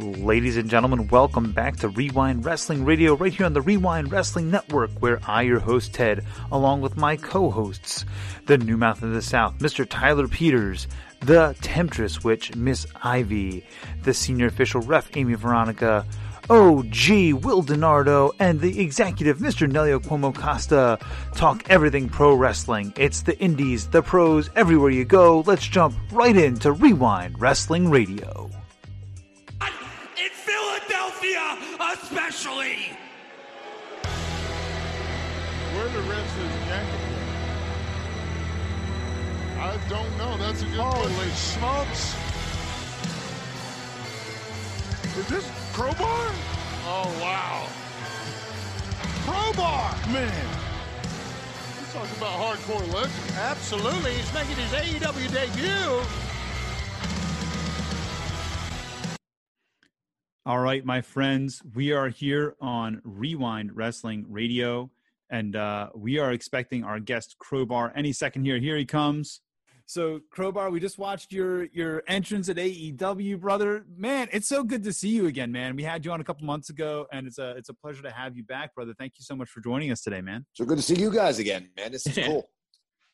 Ladies and gentlemen, welcome back to Wre-Wind Wrestling Radio right here on the Wre-Wind Wrestling Network, where I, your host Ted, along with my co hosts, the New Mouth of the South, Mr. Tyler Peters, the Temptress Witch, Miss Ivy, the senior official ref, Amy Veronica, OG Will Donardo, and the executive Mr. Nelio Cuomo Costa talk everything pro wrestling. It's the indies, the pros, everywhere you go. Let's jump right into Wre-Wind Wrestling Radio. Especially. Where the rest of his jacket? I don't know. That's a good Holy question. smokes. Is this crowbar? Oh wow. Crowbar. Man. Let's talk about hardcore legend. Absolutely. He's making his AEW debut. All right, my friends, we are here on Wre-Wind Wrestling Radio, and uh, we are expecting our guest Crowbar any second here. Here he comes. So, Crowbar, we just watched your your entrance at AEW, brother. Man, it's so good to see you again, man. We had you on a couple months ago, and it's a it's a pleasure to have you back, brother. Thank you so much for joining us today, man. So good to see you guys again, man. This is cool.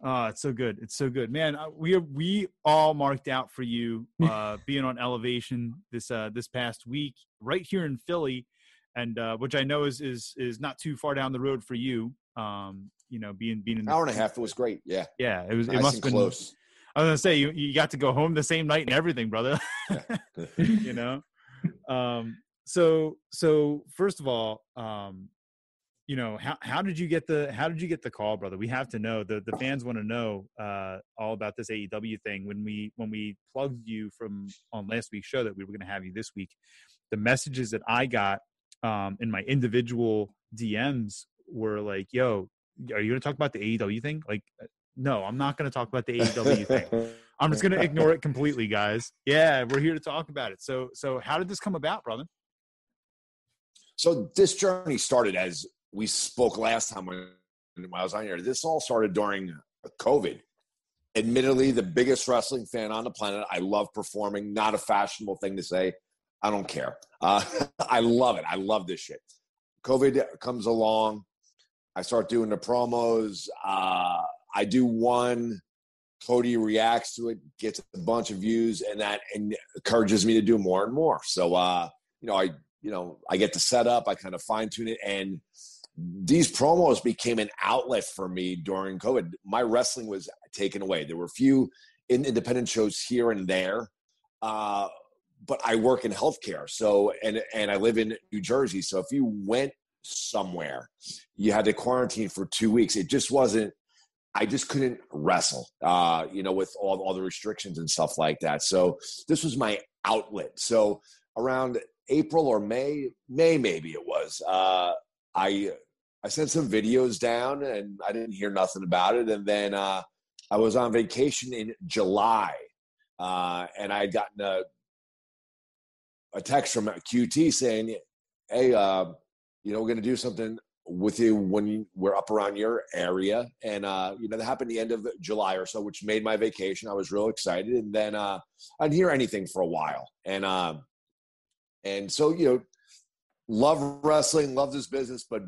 Oh, it's so good. It's so good, man. uh, We are, we all marked out for you uh, being on Elevation this uh, this past week, right here in Philly, and uh, which I know is is is not too far down the road for you. Um, you know, being being in An the, hour and a half. It was great. Yeah, Yeah, it was. nice it must have been. close. I was gonna say you you got to go home the same night and everything, brother. you know, um, so so first of all, um, you know how how did you get the how did you get the call, brother? We have to know the the fans want to know uh, all about this AEW thing. When we when we plugged you from on last week's show that we were going to have you this week, the messages that I got um, in my individual DMs were like, "Yo, are you going to talk about the AEW thing?" Like, uh, no, I'm not going to talk about the AEW thing. I'm just going to ignore it completely, guys. Yeah, we're here to talk about it. So, so how did this come about, brother? So this journey started as we spoke last time when, I was on here. This all started during COVID. Admittedly, the biggest wrestling fan on the planet. I love performing. Not a fashionable thing to say. I don't care. Uh, I love it. I love this shit. COVID comes along. I start doing the promos. Uh, I do one. Cody reacts to it, gets a bunch of views, and that encourages me to do more and more. So, uh, you know, I you know, I get to set up, I kind of fine tune it. And these promos became an outlet for me during COVID. My wrestling was taken away. There were a few independent shows here and there. Uh, but I work in healthcare. So, and, and I live in New Jersey. So if you went somewhere, you had to quarantine for two weeks. It just wasn't, I just couldn't wrestle, uh, you know, with all, all the restrictions and stuff like that. So this was my outlet. So around April or May, May maybe it was. Uh, I I sent some videos down and I didn't hear nothing about it. And then uh, I was on vacation in July, uh, and I had gotten a a text from QT saying, "Hey, uh, you know, we're going to do something with you when we're up around your area." And uh, you know, that happened the end of July or so, which made my vacation. I was real excited, and then uh, I didn't hear anything for a while, and. Um, and so, you know, love wrestling, love this business, but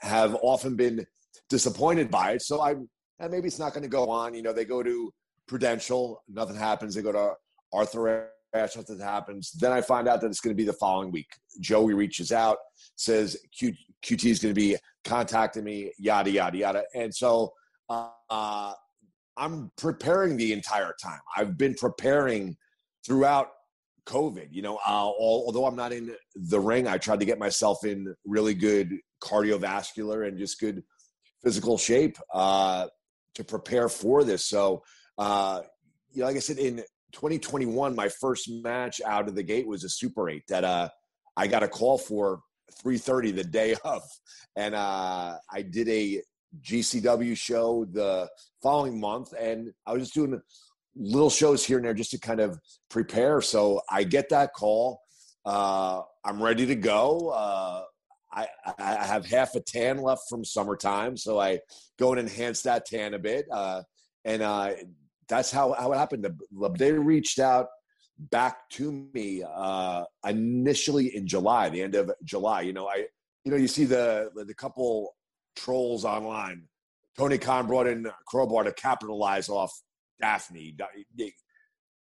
have often been disappointed by it. So I, and maybe it's not going to go on. You know, they go to Prudential, nothing happens. They go to Arthur Ashe, nothing happens. Then I find out that it's going to be the following week. Joey reaches out, says Q, QT is going to be contacting me, yada, yada, yada. And so uh, I'm preparing the entire time. I've been preparing throughout COVID. You know, uh, although I'm not in the ring, I tried to get myself in really good cardiovascular and just good physical shape uh, to prepare for this. So, uh, you know, like I said, in 2021, my first match out of the gate was a Super Eight that uh, I got a call for 3:30 the day of, and uh, I did a GCW show the following month, and I was just doing little shows here and there just to kind of prepare. So I get that call. Uh, I'm ready to go. Uh, I, I have half a tan left from summertime, so I go and enhance that tan a bit. Uh, and uh, that's how, how it happened. The, they reached out. back to me uh, initially in July, the end of July. You know, I you know you see the the couple trolls online. Tony Khan brought in Crowbar to capitalize off Daffney.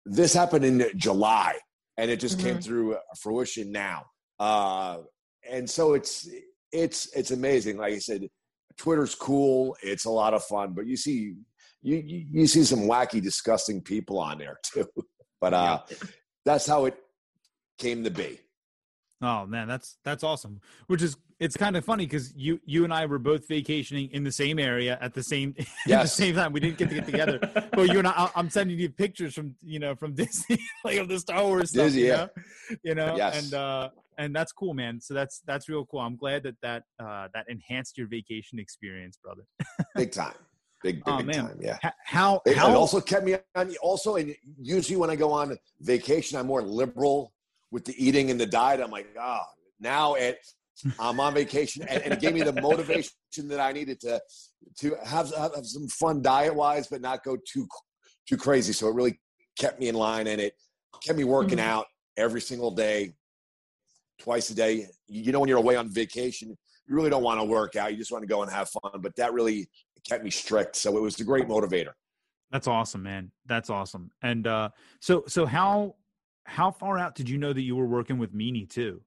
This happened in July, and it just mm-hmm. came through fruition now. Uh, and so it's it's it's amazing. Like I said, Twitter's cool. It's a lot of fun, but you see you you, you see some wacky, disgusting people on there too. But uh, that's how it came to be. Oh man, that's that's awesome. Which is it's kind of funny because you you and I were both vacationing in the same area at the same yes. at the same time. We didn't get to get together, but you and I, I'm sending you pictures from you know from Disney, like of the Star Wars stuff. Disney, you know, yeah. you know, yes. and uh, and that's cool, man. So that's that's real cool. I'm glad that that uh, that enhanced your vacation experience, brother. Big time. Big, big, oh, big time. Yeah. How, it, how, it also kept me on. Also, and usually when I go on vacation, I'm more liberal with the eating and the diet. I'm like, ah, oh, now it, I'm on vacation, and, and, it gave me the motivation that I needed to to have have, some fun diet wise, but not go too too crazy. So it really kept me in line, and it kept me working mm-hmm. out every single day, twice a day. You know, when you're away on vacation, you really don't want to work out. You just want to go and have fun. But that really kept me strict. So it was a great motivator. That's awesome, man. That's awesome. And uh, so, so how how far out did you know that you were working with Meanie too?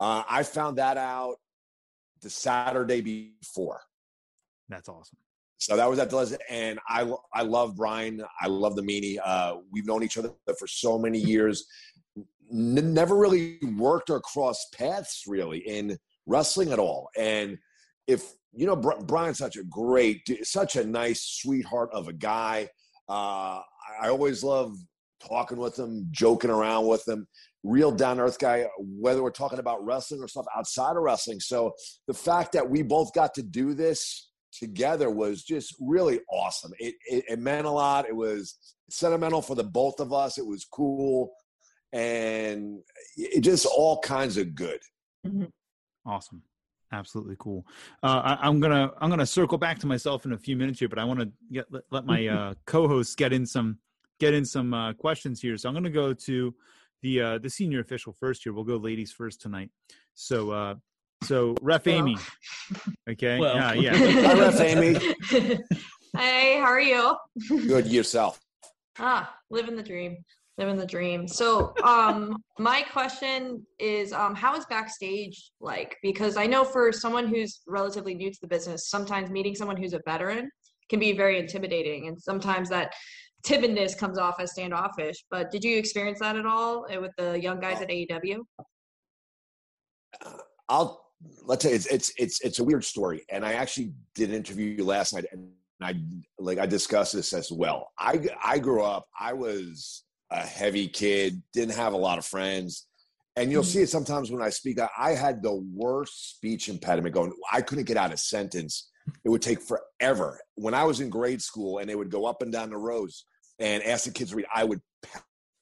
Uh, I found that out the Saturday before. That's awesome. So that was at the and I I love Brian. I love the Meanie. Uh, we've known each other for so many years. N- never really worked or crossed paths really in wrestling at all. And if you know, Brian's such a great, such a nice sweetheart of a guy. Uh, I always love talking with him, joking around with him. Real down earth guy, whether we're talking about wrestling or stuff outside of wrestling. So the fact that we both got to do this together was just really awesome. It, it, it meant a lot. It was sentimental for the both of us. It was cool, and it just all kinds of good. Mm-hmm. Awesome absolutely cool. Uh, I, am gonna I'm gonna circle back to myself in a few minutes here, but I want to get let, let my uh, co-hosts get in some get in some uh, questions here. So I'm gonna go to the uh, the senior official first here. We'll go ladies first tonight. So uh, so ref well. Amy, okay, well. uh, yeah, Hi, ref Amy. hey, how are you? Good yourself. Ah, living the dream living the dream. So, um, my question is, um, how is backstage like? Because I know for someone who's relatively new to the business, sometimes meeting someone who's a veteran can be very intimidating, and sometimes that timidness comes off as standoffish. But did you experience that at all eh, with the young guys at AEW? Uh, I'll let's say it's it's it's it's a weird story, and I actually did an interview last night, and I like I discussed this as well. I I grew up. I was a heavy kid, didn't have a lot of friends. And you'll mm-hmm. see it sometimes when I speak. I had the worst speech impediment going. I couldn't get out a sentence. It would take forever. When I was in grade school and they would go up and down the rows and ask the kids to read, I would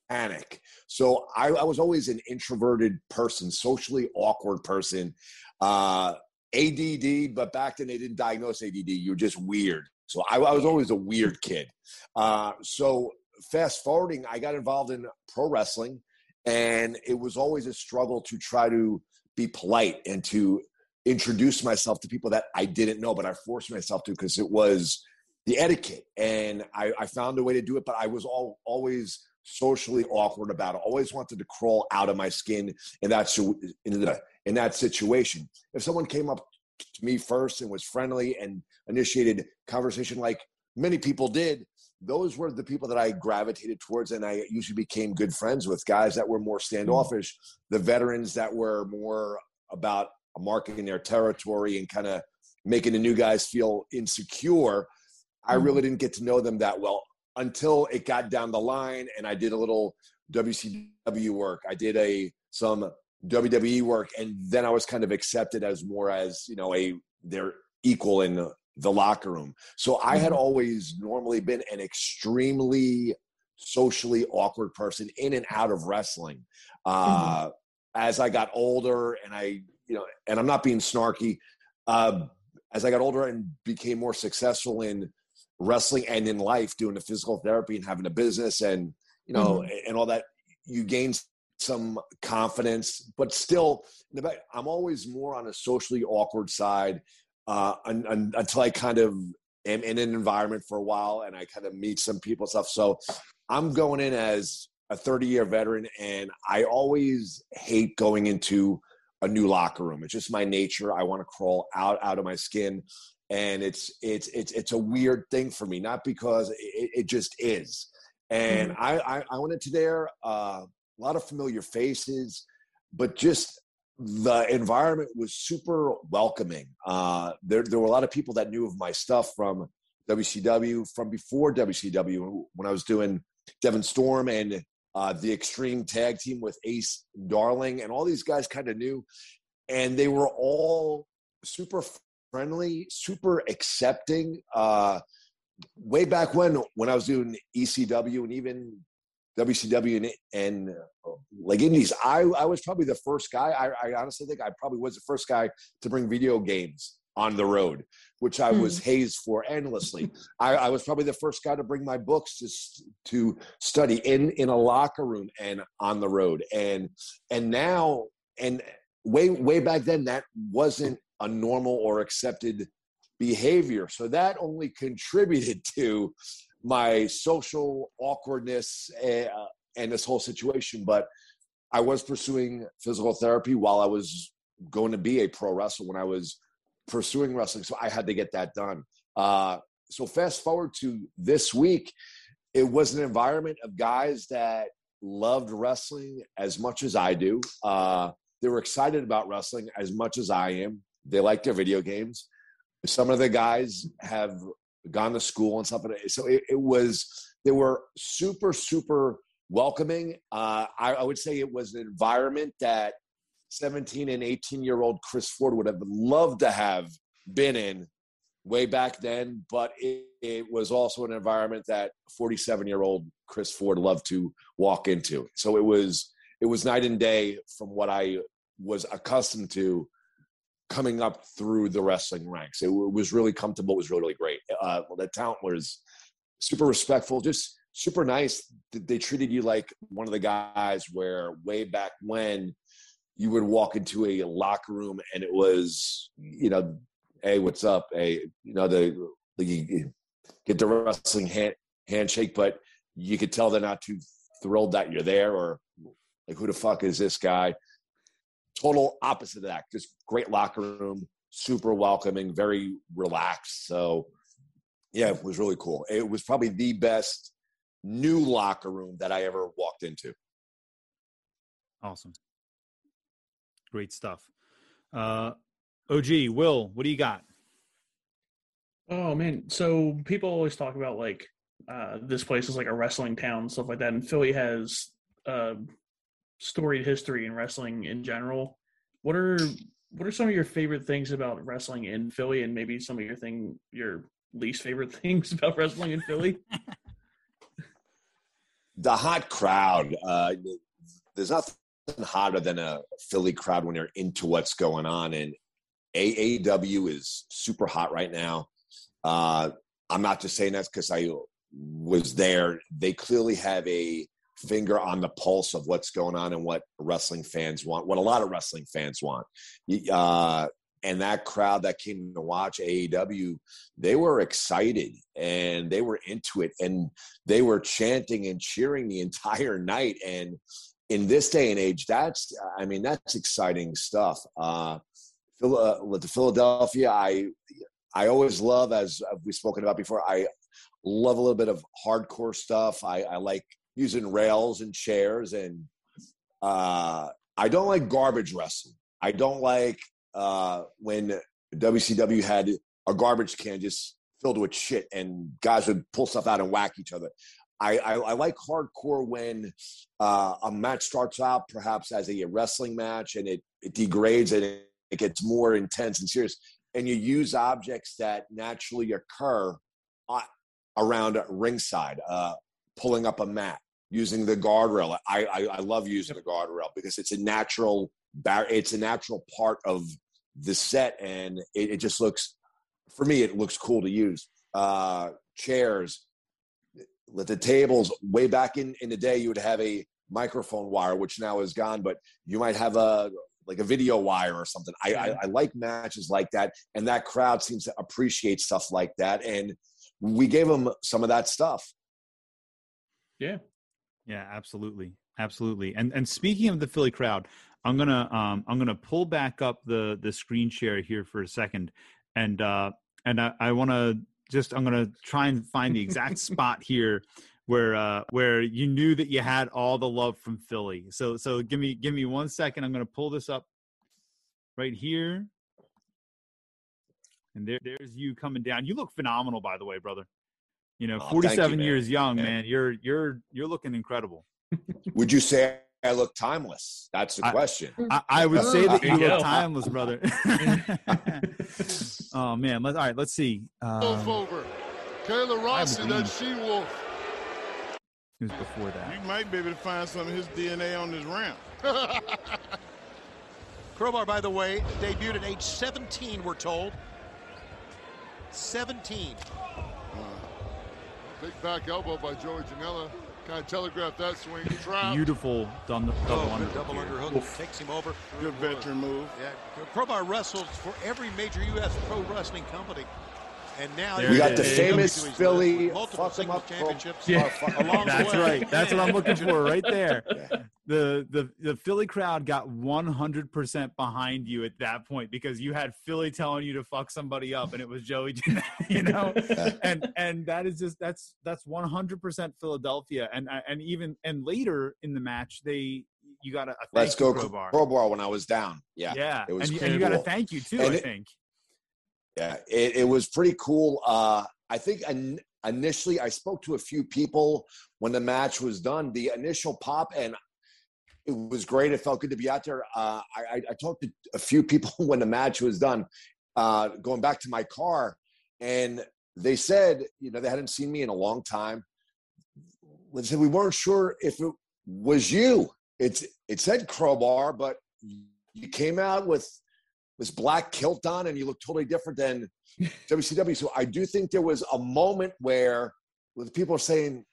panic. So I, I was always an introverted person, socially awkward person. Uh, ADD, but back then they didn't diagnose ADD. You were just weird. So I, I was always a weird kid. Uh, so fast forwarding, I got involved in pro wrestling, and it was always a struggle to try to be polite and to introduce myself to people that I didn't know, but I forced myself to because it was the etiquette, and I, I, found a way to do it. But I was all always socially awkward about it. Always wanted to crawl out of my skin in that in, the, in that situation. If someone came up to me first and was friendly and initiated conversation like many people did, those were the people that I gravitated towards, and I usually became good friends with guys that were more hmm. standoffish, the veterans that were more about marking their territory and kind of making the new guys feel insecure. I mm-hmm. really didn't get to know them that well until it got down the line, and I did a little WCW work. I did a some WWE work, and then I was kind of accepted as more as you know a their equal in the locker room. So I had mm-hmm. always normally been an extremely socially awkward person in and out of wrestling. Uh, mm-hmm. As I got older, and I, you know, and I'm not being snarky, uh, as I got older and became more successful in wrestling and in life, doing the physical therapy and having a business and you know, mm-hmm. and all that, you gain some confidence, but still, I'm always more on a socially awkward side uh, until I kind of am in an environment for a while and I kind of meet some people stuff. So I'm going in as a 30 year veteran, and I always hate going into a new locker room. It's just my nature. I want to crawl out out of my skin, and it's it's it's it's a weird thing for me. Not because it, it just is. And mm-hmm. I, I, I went into there uh, a lot of familiar faces, but just the environment was super welcoming. Uh, there there were a lot of people that knew of my stuff from WCW from before WCW when I was doing Devon Storm and uh, the Extreme Tag Team with Ace Darling, and all these guys kind of knew, and they were all super friendly, super accepting. Uh, way back when, when I was doing ECW and even WCW and, and uh, like indies, I, I was probably the first guy. I, I honestly think I probably was the first guy to bring video games on the road, which I was hmm. hazed for endlessly. I, I, was probably the first guy to bring my books to to study in in a locker room and on the road. And and now and way way back then that wasn't a normal or accepted behavior. So that only contributed to my social awkwardness uh, and this whole situation. But I was pursuing physical therapy while I was going to be a pro wrestler when I was pursuing wrestling. So I had to get that done. Uh, so fast forward to this week, it was an environment of guys that loved wrestling as much as I do. Uh, they were excited about wrestling as much as I am. They like their video games. Some of the guys have gone to school and stuff. So it, it was, they were super, super welcoming. Uh, I, I would say it was an environment that 17 and 18 year old Chris Ford would have loved to have been in way back then, but it, it was also an environment that 47 year old Chris Ford loved to walk into. So it was it was night and day from what I was accustomed to coming up through the wrestling ranks. It was really comfortable. It was really, really great. Uh, the talent was super respectful, just super nice. They treated you like one of the guys where way back when you would walk into a locker room and it was, you know, hey, what's up? Hey, you know, the, the get the wrestling hand, handshake, but you could tell they're not too thrilled that you're there or like, who the fuck is this guy? Total opposite of that. Just great locker room, super welcoming, very relaxed. So, yeah, it was really cool. It was probably the best new locker room that I ever walked into. Awesome. Great stuff. Uh, OG, Will, what do you got? Oh man, so people always talk about like uh, this place is like a wrestling town, stuff like that, and Philly has uh, storied history in wrestling in general. What are what are some of your favorite things about wrestling in Philly, and maybe some of your thing your least favorite things about wrestling in Philly? the hot crowd. Uh, there's nothing hotter than a Philly crowd when they're into what's going on. And AEW is super hot right now. Uh, I'm not just saying that because I was there. They clearly have a finger on the pulse of what's going on and what wrestling fans want, what a lot of wrestling fans want. Uh, and that crowd that came to watch AEW, they were excited and they were into it and they were chanting and cheering the entire night. And in this day and age, that's I mean that's exciting stuff. Uh, uh, the Philadelphia, I I always love as we've spoken about before. I love a little bit of hardcore stuff. I, I like using rails and chairs, and uh, I don't like garbage wrestling. I don't like uh, when WCW had a garbage can just filled with shit, and guys would pull stuff out and whack each other. I, I, I like hardcore when uh, a match starts out perhaps as a wrestling match and it, it degrades and it, it gets more intense and serious. And you use objects that naturally occur uh, around ringside, uh, pulling up a mat, using the guardrail. I, I, I love using the guardrail because it's a natural bar- it's a natural part of the set and it, it just looks for me it looks cool to use uh, chairs with the tables way back in in the day, you would have a microphone wire, which now is gone, but you might have a like a video wire or something. I, I, I like matches like that, and that crowd seems to appreciate stuff like that. And we gave them some of that stuff. Yeah, yeah, absolutely, absolutely. And and speaking of the Philly crowd, I'm gonna um I'm gonna pull back up the the screen share here for a second, and uh and I, I want to just I'm gonna try and find the exact spot here where uh where you knew that you had all the love from Philly. So so give me give me one second. I'm gonna pull this up right here. And there there's you coming down. You look phenomenal by the way, brother. You know, Oh, 47 you, years young, Yeah. man. You're you're you're looking incredible. Would you say I look timeless? That's the I- question. I, I would say that you you look timeless, brother. oh man, let's all right. Let's see. Wolf Um, over. Kayla Rossi, believe- that she wolf. it was before that. You might be able to find some of his DNA on this ramp. Crowbar, by the way, debuted at age 17, we're told. 17. Big back elbow by Joey Janela. Kind of telegraphed that swing. Trap. Beautiful done double Oh, under. good double underhook takes him over. Good veteran move. Yeah, Crowbar wrestles for every major U.S. pro wrestling company. And now We got the famous Philly fuck up championships. Yeah. uh, fuck 'em up. Along the That's right. That's what I'm looking for right there. Yeah. The the the Philly crowd got 100% behind you at that point because you had Philly telling you to fuck somebody up and it was Joey, you know. and and that is just that's that's 100% Philadelphia and and even and later in the match they you got a, Let's go crowbar. crowbar when I was down. Yeah. yeah, it was and, you- and you got a thank you too. And I it- think. Yeah, it, it was pretty cool. Uh, I think in, initially I spoke to a few people when the match was done. The initial pop and it was great. It felt good to be out there. Uh, I, I, I talked to a few people when the match was done, uh, going back to my car, and they said, you know, they hadn't seen me in a long time. They said we weren't sure if it was you. It's it said crowbar, but you came out with this black kilt on and you look totally different than WCW. So I do think there was a moment where with people are saying,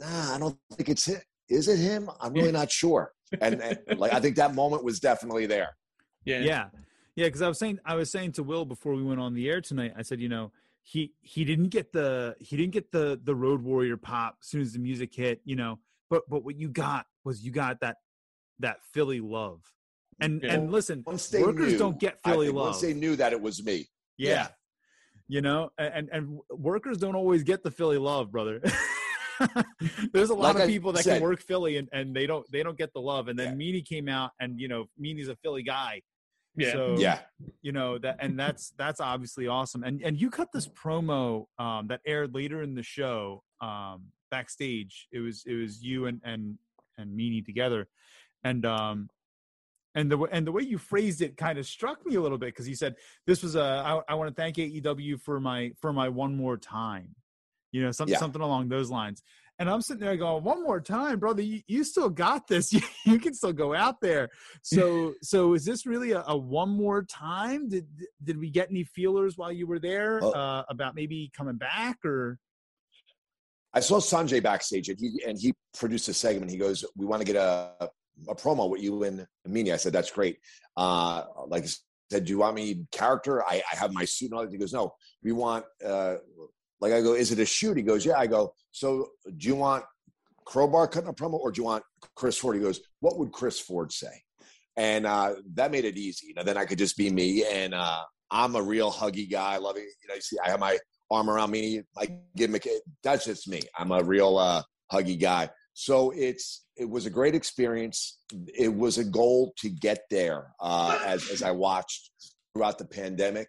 nah, I don't think it's it. Is it him? I'm really not sure. And, and like I think that moment was definitely there. yeah, yeah yeah because i was saying i was saying to will before we went on the air tonight i said you know he he didn't get the he didn't get the the road warrior pop as soon as the music hit you know but but what you got was you got that that philly love and Yeah. and listen Once they workers knew, don't get philly love once they knew that it was me. yeah. yeah. you know and and workers don't always get the philly love brother there's a lot Like of I people that said- can work philly and, and they don't they don't get the love and then Yeah. meanie came out and you know meanie's a philly guy yeah. so Yeah. you know that and that's that's obviously awesome and and you cut this promo um that aired later in the show um backstage it was it was you and and and meanie together and um and the and the way you phrased it kind of struck me a little bit because you said this was a I, I want to thank AEW for my for my one more time. You know something Yeah. something along those lines. And I'm sitting there going one more time brother you, you still got this. You, you can still go out there. So so is this really a, a one more time? Did did we get any feelers while you were there uh, about maybe coming back or? I saw Sanjay backstage and he and he produced a segment. He goes, "We want to get a a promo with you and Meanie." I said, "That's great." Uh, like I said, "Do you want me character?" I, I have my suit and all that. He goes, "No, we want." Uh, like I go, "Is it a shoot?" He goes, "Yeah." I go, "So do you want Crowbar cutting a promo or do you want Chris Ford?" He goes, "What would Chris Ford say?" And uh, that made it easy. You know, then I could just be me, and uh, I'm a real huggy guy. It. You know, you see, I have my arm around me. I give him a. That's just me. I'm a real uh, huggy guy. So it's it was a great experience. It was a goal to get there. Uh, as as I watched throughout the pandemic,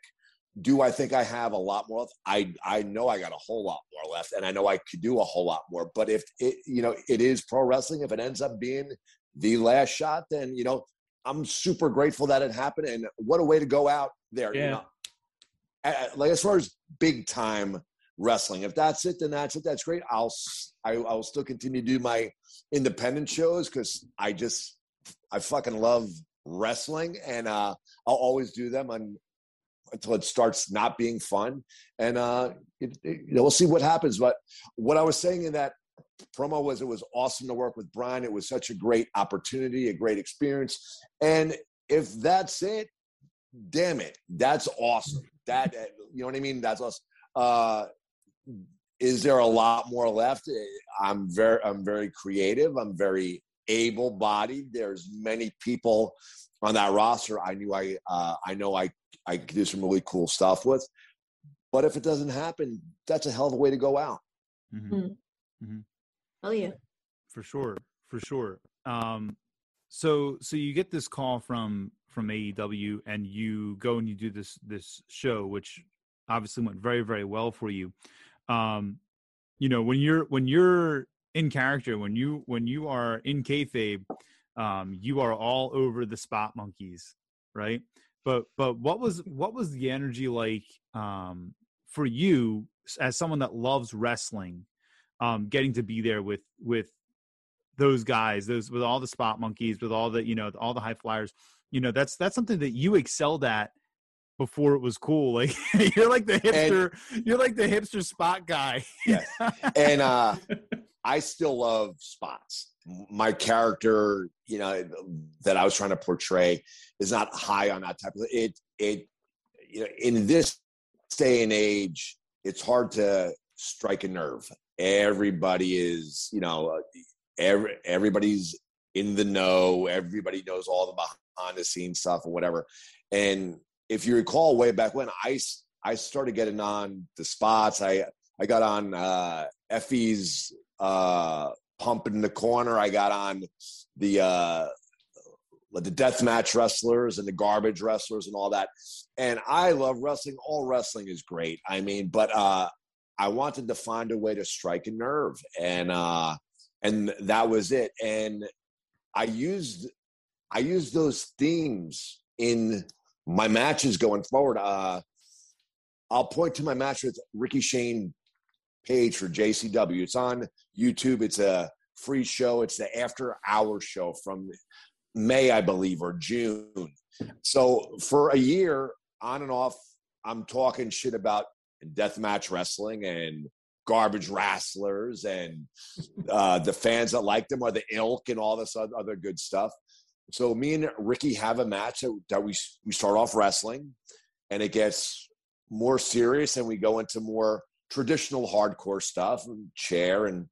do I think I have a lot more? left? I I know I got a whole lot more left, and I know I could do a whole lot more. But if it you know it is pro wrestling, if it ends up being the last shot, then you know I'm super grateful that it happened, and what a way to go out there. You Yeah. know, uh, like as far as big time wrestling, if that's it, then that's it. That's great. I'll s- I, I'll still continue to do my independent shows because I just I fucking love wrestling, and uh, I'll always do them on, until it starts not being fun. And uh, it, it- you know, we'll see what happens. But what I was saying in that promo was it was awesome to work with Brian. It was such a great opportunity, a great experience. And if that's it, damn it, that's awesome. That you know what I mean? That's awesome. Uh, is there a lot more left? I'm very I'm very creative. I'm very able-bodied. There's many people on that roster. I knew I uh, I know I I could do some really cool stuff with. But if it doesn't happen, that's a hell of a way to go out. Mm-hmm. Mm-hmm. Oh yeah, for sure, for sure. Um, so so you get this call from from AEW, and you go and you do this this show, which obviously went very very well for you. Um, you know when you're when you're in character, when you when you are in kayfabe, um, you are all over the spot monkeys, right? But but what was what was the energy like um, for you as someone that loves wrestling um, getting to be there with with those guys, those with all the spot monkeys, with all the you know all the high flyers. You know that's that's something that you excelled at before it was cool. Like you're like the hipster, and, you're like the hipster spot guy. yes, and uh, I still love spots. My character, you know, that I was trying to portray, is not high on that type of it. It, you know, in this day and age, it's hard to strike a nerve everybody is you know every, everybody's in the know everybody knows all the behind the scenes stuff or whatever and if you recall way back when i i started getting on the spots. I i got on uh Effy's uh pump in the corner. I got on the uh the death match wrestlers and the garbage wrestlers and all that. And i love wrestling. All wrestling is great i mean but uh I wanted to find a way to strike a nerve, and uh, and that was it. And I used I used those themes in my matches going forward. Uh, I'll point to my match with Ricky Shane page for GCW. It's on YouTube. It's a free show. It's the after hour show from May, I believe, or June. So for a year, on and off, I'm talking shit about deathmatch wrestling and garbage wrestlers and uh, the fans that like them are the ilk and all this other good stuff. So me and Ricky have a match that we we start off wrestling, and it gets more serious, and we go into more traditional hardcore stuff, and chair and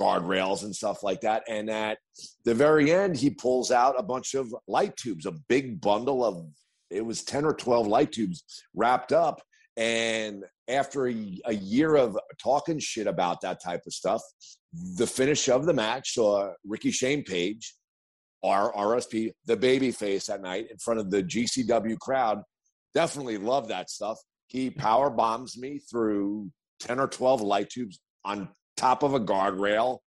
guardrails and stuff like that. And at the very end, he pulls out a bunch of light tubes, a big bundle of it was ten or twelve light tubes wrapped up, and after a, a, year of talking shit about that type of stuff, the finish of the match saw uh, Ricky Shane Page, our RSP, the baby face that night in front of the GCW crowd. Definitely love that stuff. He power bombs me through 10 or 12 light tubes on top of a guardrail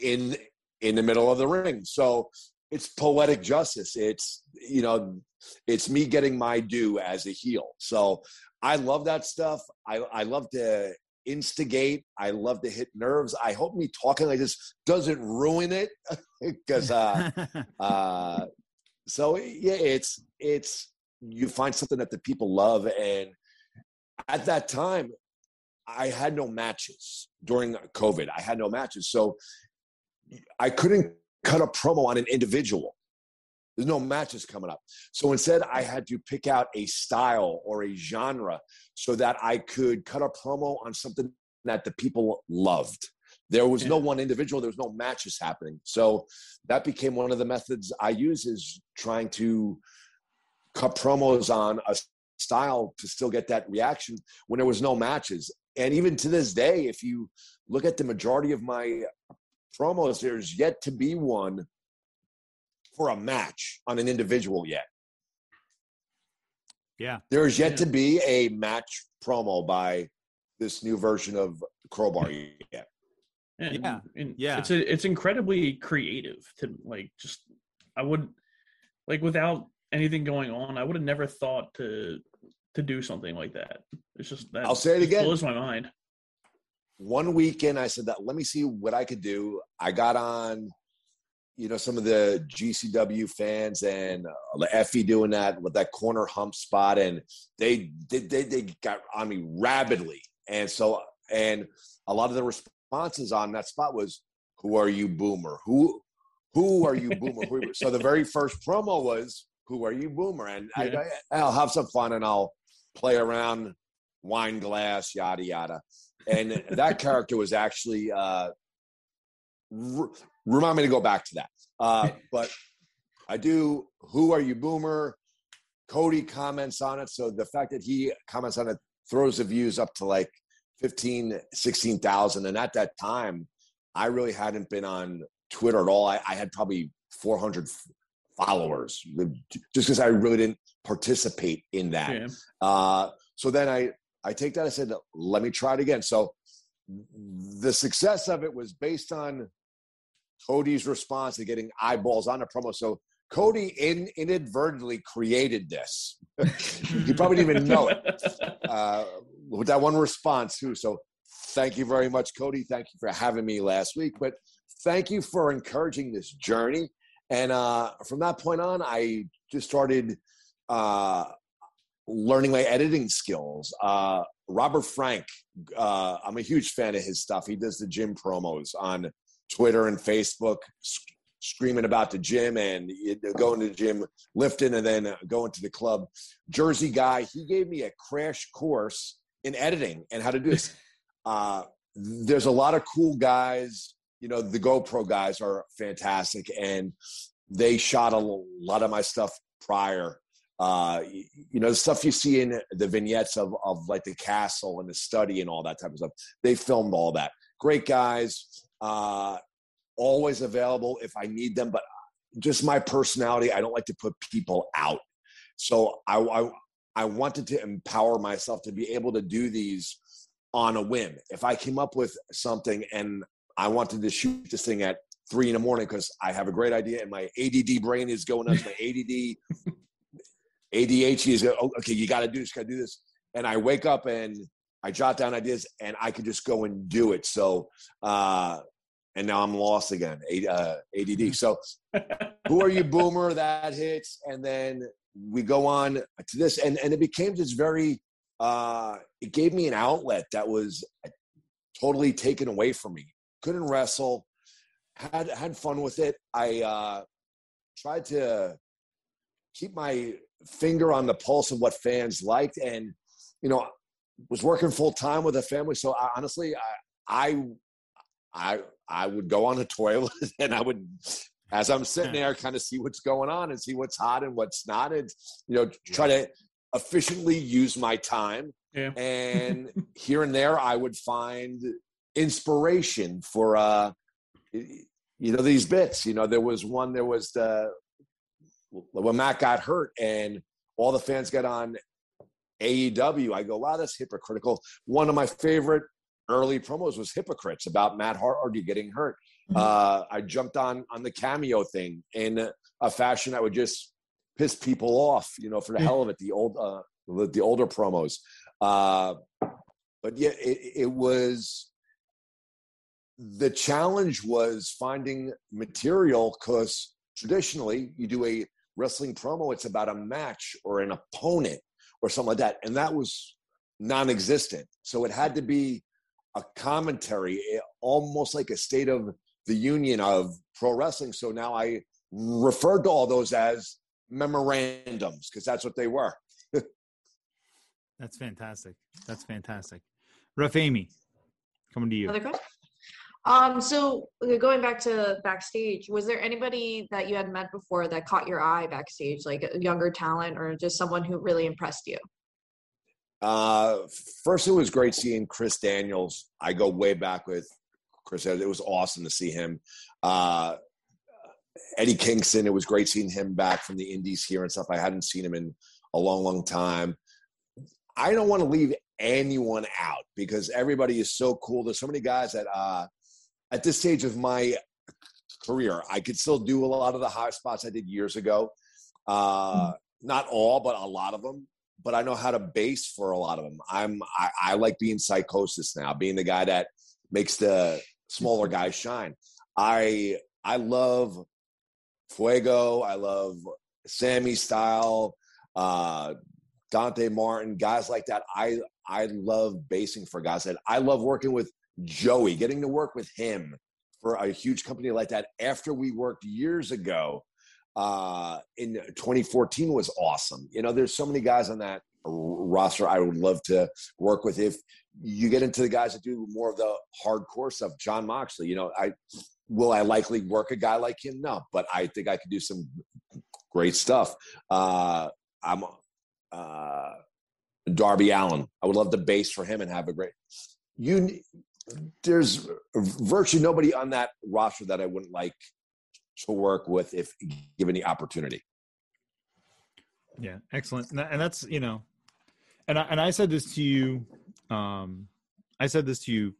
in in the middle of the ring. So it's poetic justice. It's you know, it's me getting my due as a heel. So I love that stuff. I, I love to instigate. I love to hit nerves. I hope me talking like this doesn't ruin it because uh, uh, so yeah, it's it's you find something that the people love, and at that time, I had no matches during COVID. I had no matches, so I couldn't cut a promo on an individual. There's no matches coming up. So instead, I had to pick out a style or a genre so that I could cut a promo on something that the people loved. There was no one individual, there was no matches happening. So that became one of the methods I use is trying to cut promos on a style to still get that reaction when there was no matches. And even to this day, if you look at the majority of my promos, there's yet to be one for a match on an individual yet. Yeah. There is yet yeah. to be a match promo by this new version of Crowbar yet. And, yeah. And yeah. It's a, it's incredibly creative to like just I would like without anything going on, I would have never thought to to do something like that. It's just that I'll say it again. blows my mind. One weekend I said that let me see what I could do. I got on you know some of the GCW fans and uh, Effy doing that with that corner hump spot, and they, they they they got on me rapidly, and so and a lot of the responses on that spot was, "Who are you, Boomer? Who who are you, Boomer?" Who are you? So the very first promo was, "Who are you, Boomer?" And Yeah. I, I'll have some fun and I'll play around, wine glass, yada yada. And that character was actually uh, remind me to go back to that. Uh, but I do. Who are you, Boomer? Cody comments on it. So the fact that he comments on it throws the views up to like 15, 16,000. And at that time, I really hadn't been on Twitter at all. I, I had probably 400 followers just because I really didn't participate in that. Yeah. Uh, so then I, I take that. I said, let me try it again. So the success of it was based on Cody's response to getting eyeballs on the promo. So Cody in, inadvertently created this. he probably didn't even know it uh, with that one response too. So thank you very much, Cody. Thank you for having me last week. But thank you for encouraging this journey. And uh, from that point on, I just started uh, learning my editing skills. Uh, Robert Frank, uh, I'm a huge fan of his stuff. He does the gym promos on Twitter and Facebook, sc- screaming about the gym and going to the gym, lifting, and then going to the club. Jersey guy, he gave me a crash course in editing and how to do this. Uh, there's a lot of cool guys. You know, the GoPro guys are fantastic, and they shot a lot of my stuff prior. Uh, you know, the stuff you see in the vignettes of, of like the castle and the study and all that type of stuff. They filmed all that. Great guys. Uh, always available if I need them, but just my personality, I don't like to put people out. So I, I, I wanted to empower myself to be able to do these on a whim. If I came up with something and I wanted to shoot this thing at three in the morning because I have a great idea and my ADD brain is going nuts, my ADD, ADHD is going, oh, okay, you got to do this, got to do this. And I wake up and I jot down ideas and I could just go and do it. So, uh, and now I'm lost again, uh, ADD. So, who are you, Boomer? That hits, and then we go on to this, and and it became this very. Uh, it gave me an outlet that was totally taken away from me. Couldn't wrestle, had had fun with it. I uh, tried to keep my finger on the pulse of what fans liked, and you know, was working full time with a family. So I, honestly, I, I I I would go on a toilet and I would, as I'm sitting there, kind of see what's going on and see what's hot and what's not, and you know, try to efficiently use my time. Yeah. And here and there, I would find inspiration for, uh, you know, these bits. You know, there was one. There was the when Matt got hurt and all the fans got on AEW. I go, wow, that's hypocritical. One of my favorite early promos was hypocrites about Matt Hardy getting hurt. Uh, I jumped on on the cameo thing in a fashion that would just piss people off, you know, for the hell of it. The old uh, the, the older promos, uh, but yeah, it, it was the challenge was finding material because traditionally you do a wrestling promo, it's about a match or an opponent or something like that, and that was non-existent. So it had to be a commentary, eh, almost like a state of the union of pro wrestling. So now I refer to all those as memorandums because that's what they were. That's fantastic. That's fantastic. Rough Amy, coming to you. Other question? Um, so going back to backstage, was there anybody that you had met before that caught your eye backstage, like a younger talent or just someone who really impressed you? Uh, first, it was great seeing Chris Daniels. I go way back with Chris. It was awesome to see him. Uh, Eddie Kingston. It was great seeing him back from the Indies here and stuff. I hadn't seen him in a long, long time. I don't want to leave anyone out because everybody is so cool. There's so many guys that uh, at this stage of my career, I could still do a lot of the high spots I did years ago. Uh, not all, but a lot of them. But I know how to base for a lot of them. I'm I, I like being psychosis now, being the guy that makes the smaller guys shine. I I love Fuego. I love Sammy Style, uh, Dante Martin, guys like that. I I love basing for guys that I love working with Joey, getting to work with him for a huge company like that after we worked years ago uh, in 2014 was awesome. You know, there's so many guys on that roster I would love to work with. If you get into the guys that do more of the hardcore stuff, Jon Moxley, you know, I will I likely work a guy like him? No, but I think I could do some great stuff. Uh, I'm uh, Darby Allin. I would love to base for him and have a great. You, there's virtually nobody on that roster that I wouldn't like to work with if given the opportunity. Yeah, excellent. And that's you know, and I, and I said this to you. Um, I said this to you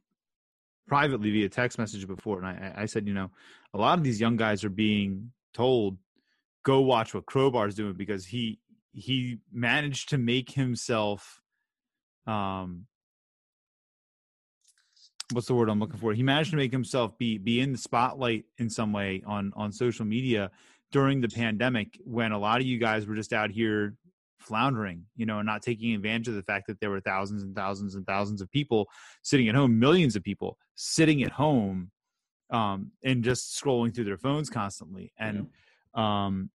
privately via text message before, and I, I said, you know, a lot of these young guys are being told, "Go watch what Crowbar's doing," because he he managed to make himself, um, what's the word I'm looking for? He managed to make himself be be in the spotlight in some way on on social media during the pandemic when a lot of you guys were just out here floundering, you know, and not taking advantage of the fact that there were thousands and thousands and thousands of people sitting at home, millions of people sitting at home um, and just scrolling through their phones constantly. And yeah. um,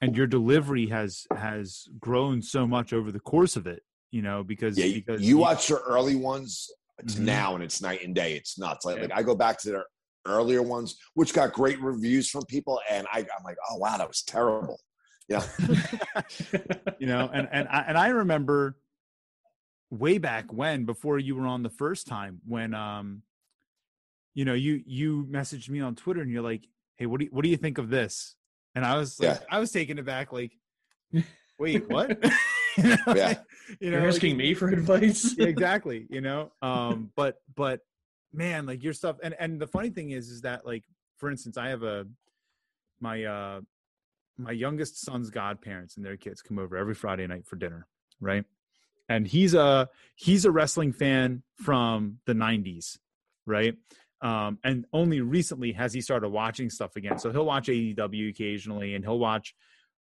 and your delivery has has grown so much over the course of it, you know, because yeah, because you, you watch your early ones to mm-hmm. now and it's night and day. It's nuts. Like, yeah. like I go back to their earlier ones, which got great reviews from people, and I, I'm like, oh wow, that was terrible. Yeah. you know, and and I, and I remember way back when before you were on the first time when um you know you you messaged me on Twitter and you're like, "Hey, what do you, what do you think of this?" And I was like, yeah. I was taken aback like, "Wait, what?" you know, yeah. you know, you're asking me for advice. exactly, you know. Um but but man, like your stuff and and the funny thing is is that like for instance, I have a my uh my youngest son's godparents and their kids come over every Friday night for dinner, right? And he's a he's a wrestling fan from the 90s, right? Um, and only recently has he started watching stuff again. So he'll watch AEW occasionally and he'll watch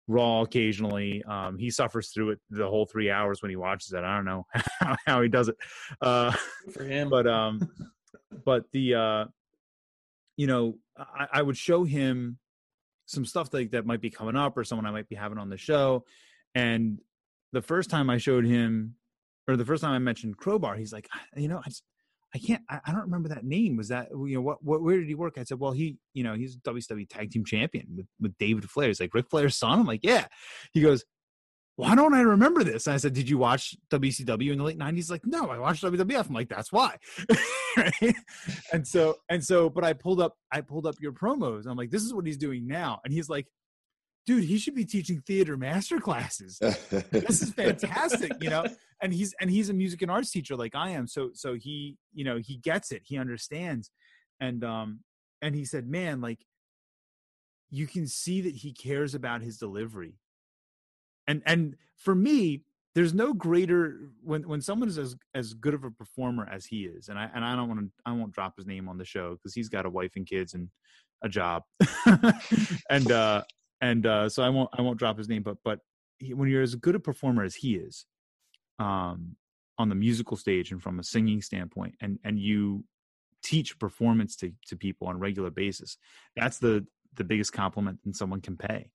Raw occasionally. Um, he suffers through it the whole three hours when he watches it. I don't know how he does it. Uh, for him. But um but the uh you know, I, I would show him some stuff like that might be coming up or someone I might be having on the show. And the first time I showed him, or the first time I mentioned Crowbar, he's like, you know, I, just, I can't, I, I, don't remember that name. Was that, you know, what, what, where did he work? I said, well, he, you know, he's WWE tag team champion with, with David Flair. He's like, Ric Flair's son? I'm like, yeah. He goes, why don't I remember this? And I said, Did you watch WCW in the late 90s? Like, no, I watched WWF. I'm like, that's why. right? And so, and so, but I pulled up, I pulled up your promos. I'm like, this is what he's doing now. And he's like, dude, he should be teaching theater master classes. this is fantastic, you know? And he's and he's a music and arts teacher like I am. So so he, you know, he gets it, he understands. And um, and he said, Man, like you can see that he cares about his delivery and and for me there's no greater when when someone is as as good of a performer as he is and i and i don't want to i won't drop his name on the show because he's got a wife and kids and a job and uh and uh so i won't i won't drop his name but but he, when you're as good a performer as he is um on the musical stage and from a singing standpoint and and you teach performance to to people on a regular basis that's the the biggest compliment that someone can pay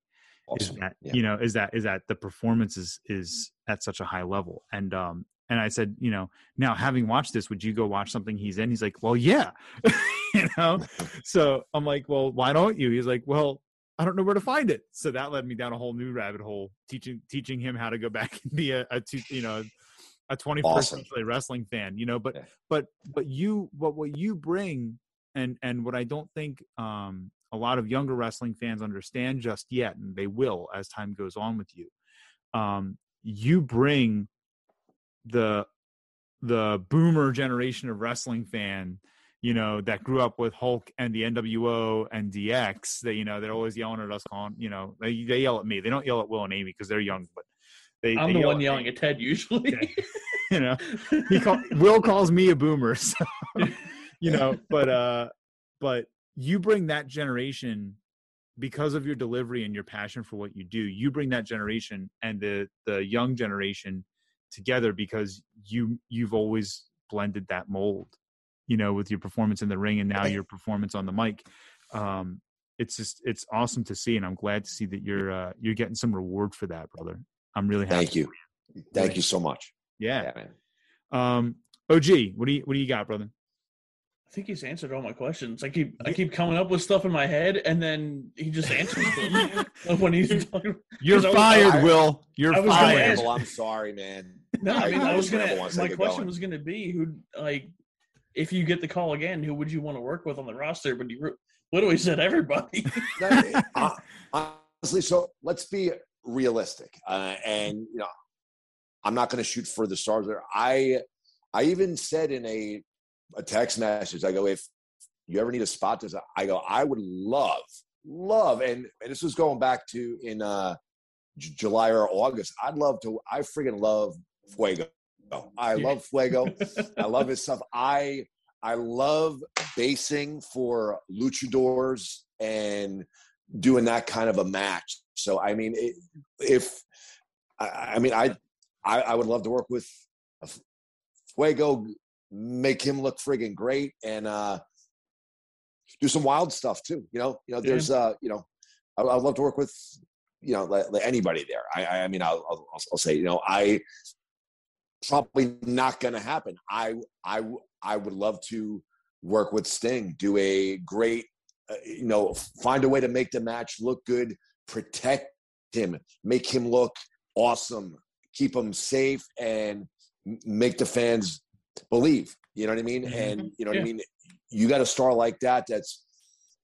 awesome. is that yeah. you know is that is that the performance is is at such a high level and um and I said, you know, now having watched this, would you go watch something he's in? He's like, well, yeah, you know. so I'm like, well, why don't you? He's like, well, I don't know where to find it. So that led me down a whole new rabbit hole, teaching teaching him how to go back and be a, a you know a 21st awesome. century wrestling fan. You know, but yeah. but but you what what you bring and and what I don't think um a lot of younger wrestling fans understand just yet, and they will as time goes on with you. Um, you bring the the boomer generation of wrestling fan, you know, that grew up with Hulk and the NWO and DX. That you know they're always yelling at us on, you know, they they yell at me. They don't yell at Will and Amy because they're young, but they. I'm they the one yelling at Ted usually. Okay. you know, he call, Will calls me a boomer, so you know, but uh, but you bring that generation because of your delivery and your passion for what you do you bring that generation and the the young generation together because you you've always blended that mold you know, with your performance in the ring and now your performance on the mic. Um, it's just it's awesome to see, and I'm glad to see that you're uh, you're getting some reward for that, brother. I'm really happy. Thank you. Thank you so much. Yeah. man. Um, OG, what do you what do you got, brother? I think he's answered all my questions. I keep I keep coming up with stuff in my head, and then he just answers them when he's talking. You're I was- fired, Will. You're I was gonna fired. ask- Well, I'm sorry, man. No, I mean I I was just never gonna. wanna My question going. was gonna be who like if you get the call again, who would you want to work with on the roster? But you literally said everybody. Honestly, so let's be realistic. Uh, and you know, I'm not going to shoot for the stars there. I, I even said in a a text message, I go, if you ever need a spot, this, I go, I would love, love, and and this was going back to in uh, J- July or August. I'd love to. I freaking love Fuego. I love Fuego. I love his stuff. I I love basing for luchadors and doing that kind of a match. So I mean, it, if I, I mean, I, I I would love to work with Fuego, make him look friggin' great, and uh, do some wild stuff too. You know, you know, there's uh, you know, I, I'd love to work with you know anybody there. I I mean, I'll, I'll I'll say you know I probably not going to happen. I I I would love to work with Sting, do a great, uh, you know, find a way to make the match look good, protect him, make him look awesome, keep him safe, and make the fans believe. You know what I mean? And you know what I mean. You got a star like that that's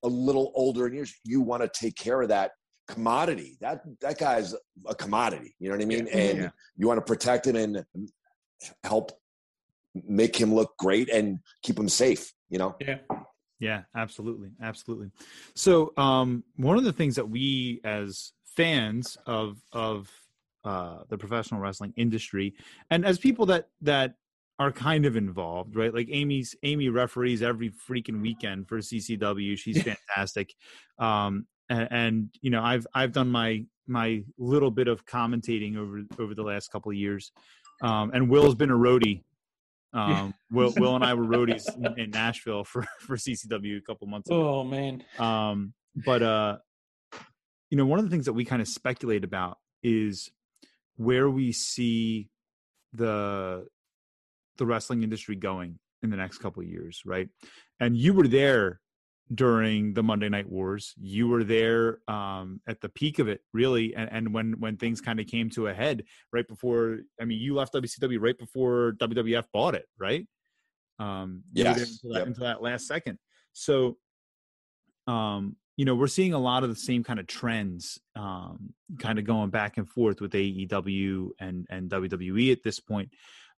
a little older in years. You want to take care of that commodity. That that guy's a commodity. You know what I mean? And Yeah. you want to protect him and help make him look great and keep him safe. You know? yeah. Yeah, absolutely, absolutely. So, um, one of the things that we as fans of of uh, the professional wrestling industry, and as people that that are kind of involved, right? Like Amy's Amy referees every freaking weekend for CCW. She's fantastic, um, and, and you know I've I've done my my little bit of commentating over over the last couple of years, um, and Will's been a roadie um, Will, Will and I were roadies in, in Nashville for, for CCW a couple months ago. Oh man. Um, but, uh, you know, one of the things that we kind of speculate about is where we see the, the wrestling industry going in the next couple of years. Right. And you were there during the Monday Night Wars. You were there um, at the peak of it, really, and, and when when things kind of came to a head right before. I mean, you left WCW right before WWF bought it, right? Um, Yes. until that, Yep. until that last second. So, um, you know, we're seeing a lot of the same kind of trends, um, kind of going back and forth with AEW and and WWE at this point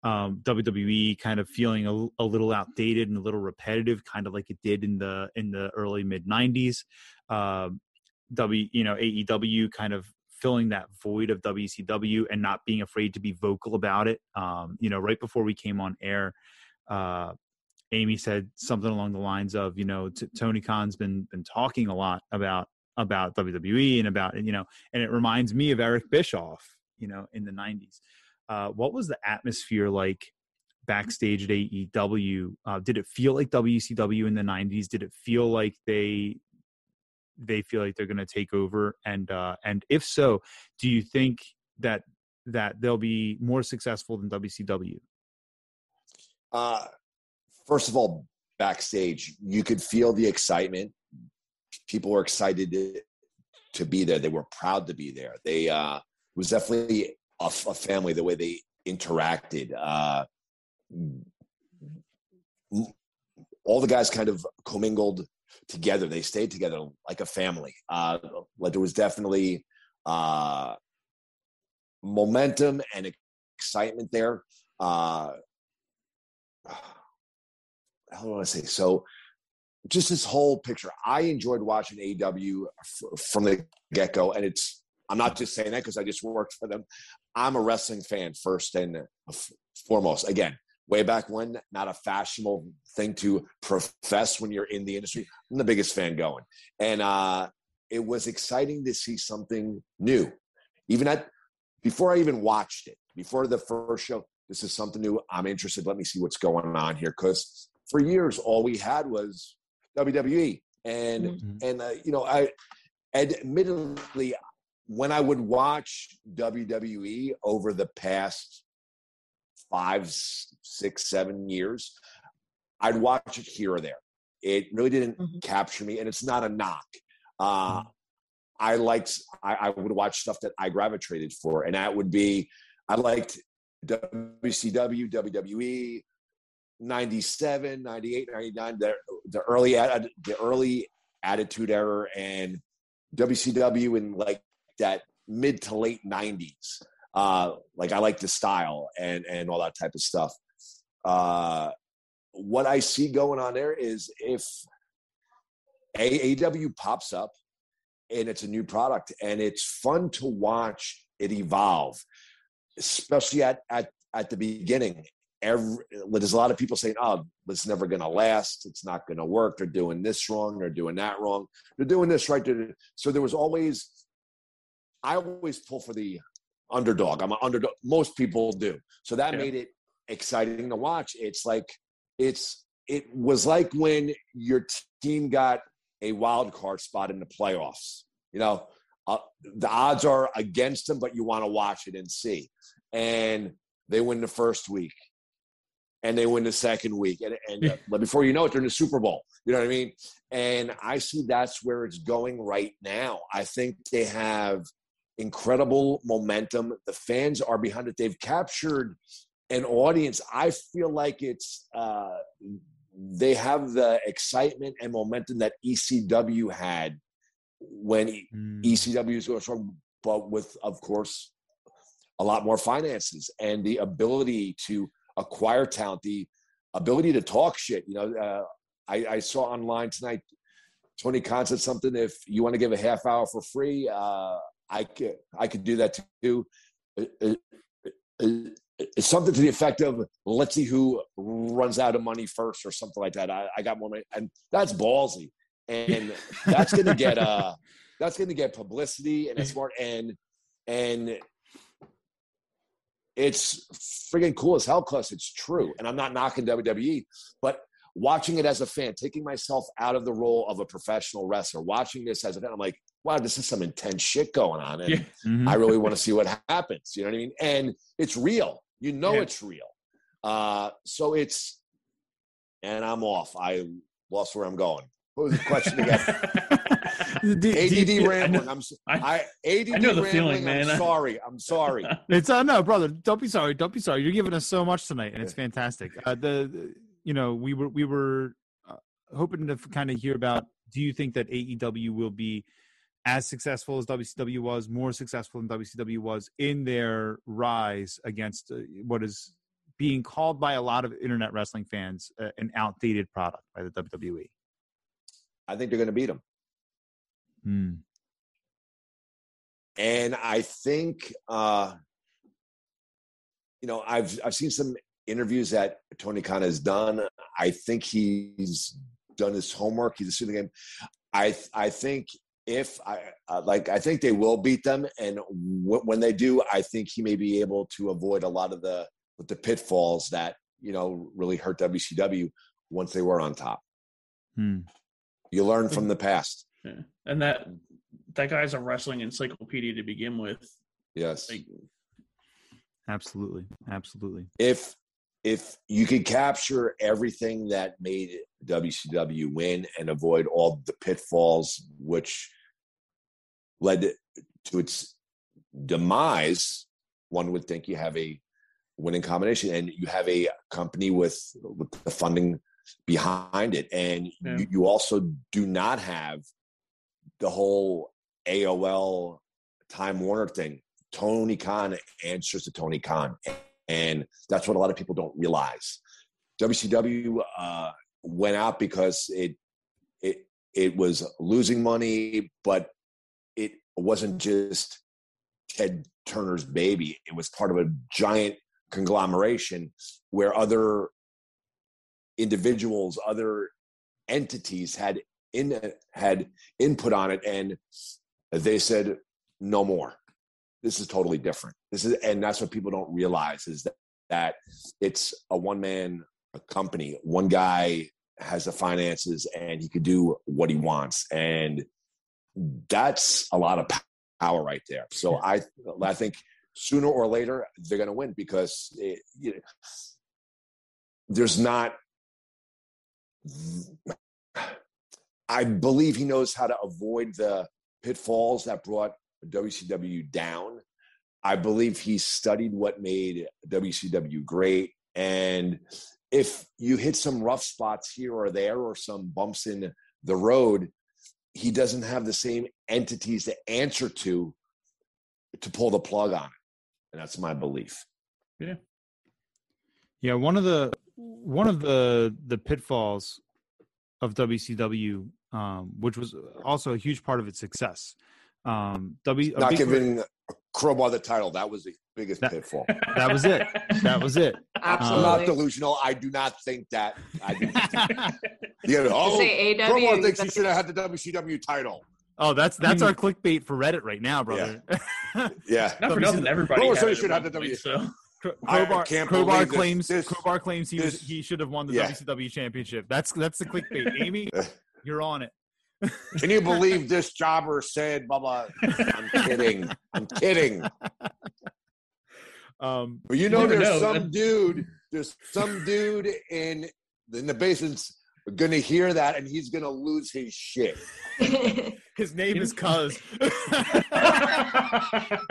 um, WWE kind of feeling a, a little outdated and a little repetitive, kind of like it did in the in the early mid '90s. Um, W, you know, AEW kind of filling that void of WCW and not being afraid to be vocal about it. Um, you know, right before we came on air, uh, Amy said something along the lines of, you know, t- Tony Khan's been been talking a lot about about WWE and about you know, and it reminds me of Eric Bischoff, you know, in the '90s. Uh, what was the atmosphere like backstage at AEW? Uh, did it feel like WCW in the '90s? Did it feel like they they feel like they're going to take over? And uh, and if so, do you think that that they'll be more successful than WCW? Uh, first of all, backstage, you could feel the excitement. People were excited to, to be there. They were proud to be there. They uh, it was definitely a, a family. The way they interacted, uh, all the guys kind of commingled together. They stayed together like a family. Uh, like there was definitely uh, momentum and excitement there. Uh, how do I say? So, just this whole picture. I enjoyed watching AEW f- from the get go, and it's. I'm not just saying that because I just worked for them. I'm a wrestling fan first and foremost. Again, way back when, not a fashionable thing to profess when you're in the industry. I'm the biggest fan going, and uh, it was exciting to see something new. Even at before I even watched it, before the first show, this is something new. I'm interested. Let me see what's going on here because for years all we had was WWE, and Mhm. and uh, you know I admittedly when I would watch WWE over the past five, six, seven years, I'd watch it here or there. It really didn't Mhm. capture me, and it's not a knock. Uh, I liked, I, I would watch stuff that I gravitated for, and that would be, I liked WCW, WWE, 97, 98, 99, the, the early, the early Attitude Era, and WCW in like that mid to late 90s. Uh, like I like the style and and all that type of stuff. Uh, what I see going on there is if AEW pops up and it's a new product and it's fun to watch it evolve, especially at at at the beginning. Every, there's a lot of people saying, "Oh, it's never going to last. It's not going to work. They're doing this wrong. They're doing that wrong. They're doing this right." So there was always, I always pull for the underdog. I'm an underdog. Most people do. So that Yeah. made it exciting to watch. It's like it's it was like when your team got a wild card spot in the playoffs. You know, uh, the odds are against them, but you want to watch it and see. And they win the first week, and they win the second week, and and uh, but before you know it, they're in the Super Bowl. You know what I mean? And I see that's where it's going right now. I think they have incredible momentum. The fans are behind it. They've captured an audience. I feel like it's uh, they have the excitement and momentum that ECW had when Mm. ECW was going strong, but with, of course, a lot more finances and the ability to acquire talent, the ability to talk shit. You know, uh, I, I saw online tonight. Tony Khan said something. If you want to give a half hour for free, uh, I could I could do that too. Uh, uh, uh, something to the effect of let's see who runs out of money first or something like that. I, I got more money, and that's ballsy, and that's gonna get uh that's gonna get publicity and it's smart and and it's friggin' cool as hell because it's true. And I'm not knocking WWE, but watching it as a fan, taking myself out of the role of a professional wrestler, watching this as a fan, I'm like, wow, this is some intense shit going on. And Yeah. Mhm. I really want to see what happens. You know what I mean? And it's real. You know Yeah. it's real. Uh, so it's, and I'm off. I lost where I'm going. What was the question again? Do- do you ADD feel- rambling. I'm s- I- I, ADD I know the rambling. feeling, I'm sorry. I'm sorry. It's uh, no, brother. Don't be sorry. Don't be sorry. You're giving us so much tonight, and it's fantastic. Uh, the, the- you know, we were we were uh, hoping to kind of hear about. Do you think that AEW will be as successful as WCW was, more successful than WCW was in their rise against uh, what is being called by a lot of internet wrestling fans uh, an outdated product by the? WWE? I think they're going to beat them. Hmm. and I think uh, you know I've I've seen some interviews that Tony Khan has done. I think he's done his homework. He's seen the game. I I think if I uh, like I think they will beat them, and w- when they do, I think he may be able to avoid a lot of the the pitfalls that you know really hurt WCW once they were on top. Hmm. You learn from the past. Yeah. And that that guy's a wrestling encyclopedia to begin with. Yes. Like, Absolutely. Absolutely. if if you could capture everything that made WCW win and avoid all the pitfalls which led to its demise, one would think you have a winning combination and you have a company with with the funding behind it and Yeah. you, you also do not have the whole AOL Time Warner thing. Tony Khan answers to Tony Khan, and that's what a lot of people don't realize. WCW uh, went out because it it it was losing money, but wasn't just Ted Turner's baby. It was part of a giant conglomeration where other individuals, other entities had in had input on it, and they said no more. This is totally different. This is, and that's what people don't realize is that that it's a one man company. One guy has the finances and he could do what he wants, and that's a lot of power right there. So I I think sooner or later they're going to win because it, you know, there's not. I believe he knows how to avoid the pitfalls that brought WCW down. I believe he studied what made WCW great. And if you hit some rough spots here or there or some bumps in the road, he doesn't have the same entities to answer to to pull the plug on it. And that's my belief. Yeah. Yeah, one of the one of the the pitfalls of WCW, um, which was also a huge part of its success. Um, w, Not giving Crowbar the title. That was the biggest That- pitfall. that was it. That was it. I'm um, Absolutely. not delusional. I do not think that. I do. You know, oh, say AW, Crowbar thinks he should have had the WCW title. oh, that's that's our clickbait for Reddit right now, brother. Yeah. Not for nothing, everybody. Crowbar had said he it should have one the point, W. So. Cro- I Crowbar, can't Crowbar this- claims this- Crowbar claims he was he should have won the Yeah. WCW championship. That's that's the clickbait. Amy, you're on it. Can you believe this jobber said, blah, blah? I'm kidding. I'm kidding. Um, But you know, never there's know. some dude, there's some dude in in the basement's gonna hear that and he's gonna lose his shit. his name is Cuz.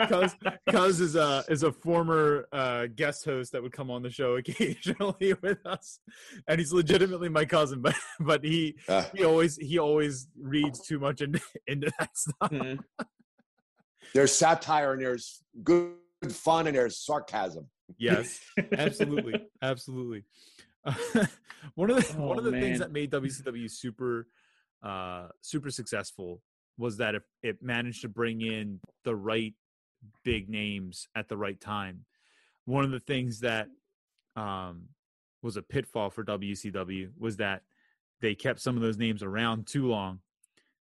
Cuz Cuz is a is a former uh, guest host that would come on the show occasionally with us, and he's legitimately my cousin. But but he Uh, he always he always reads too much into into that stuff. Mhm. there's satire and there's good fun and there's sarcasm. Yes, absolutely, absolutely. one of the one Oh, of the things that made WCW super uh super successful was that it, it managed to bring in the right big names at the right time. One of the things that um was a pitfall for WCW was that they kept some of those names around too long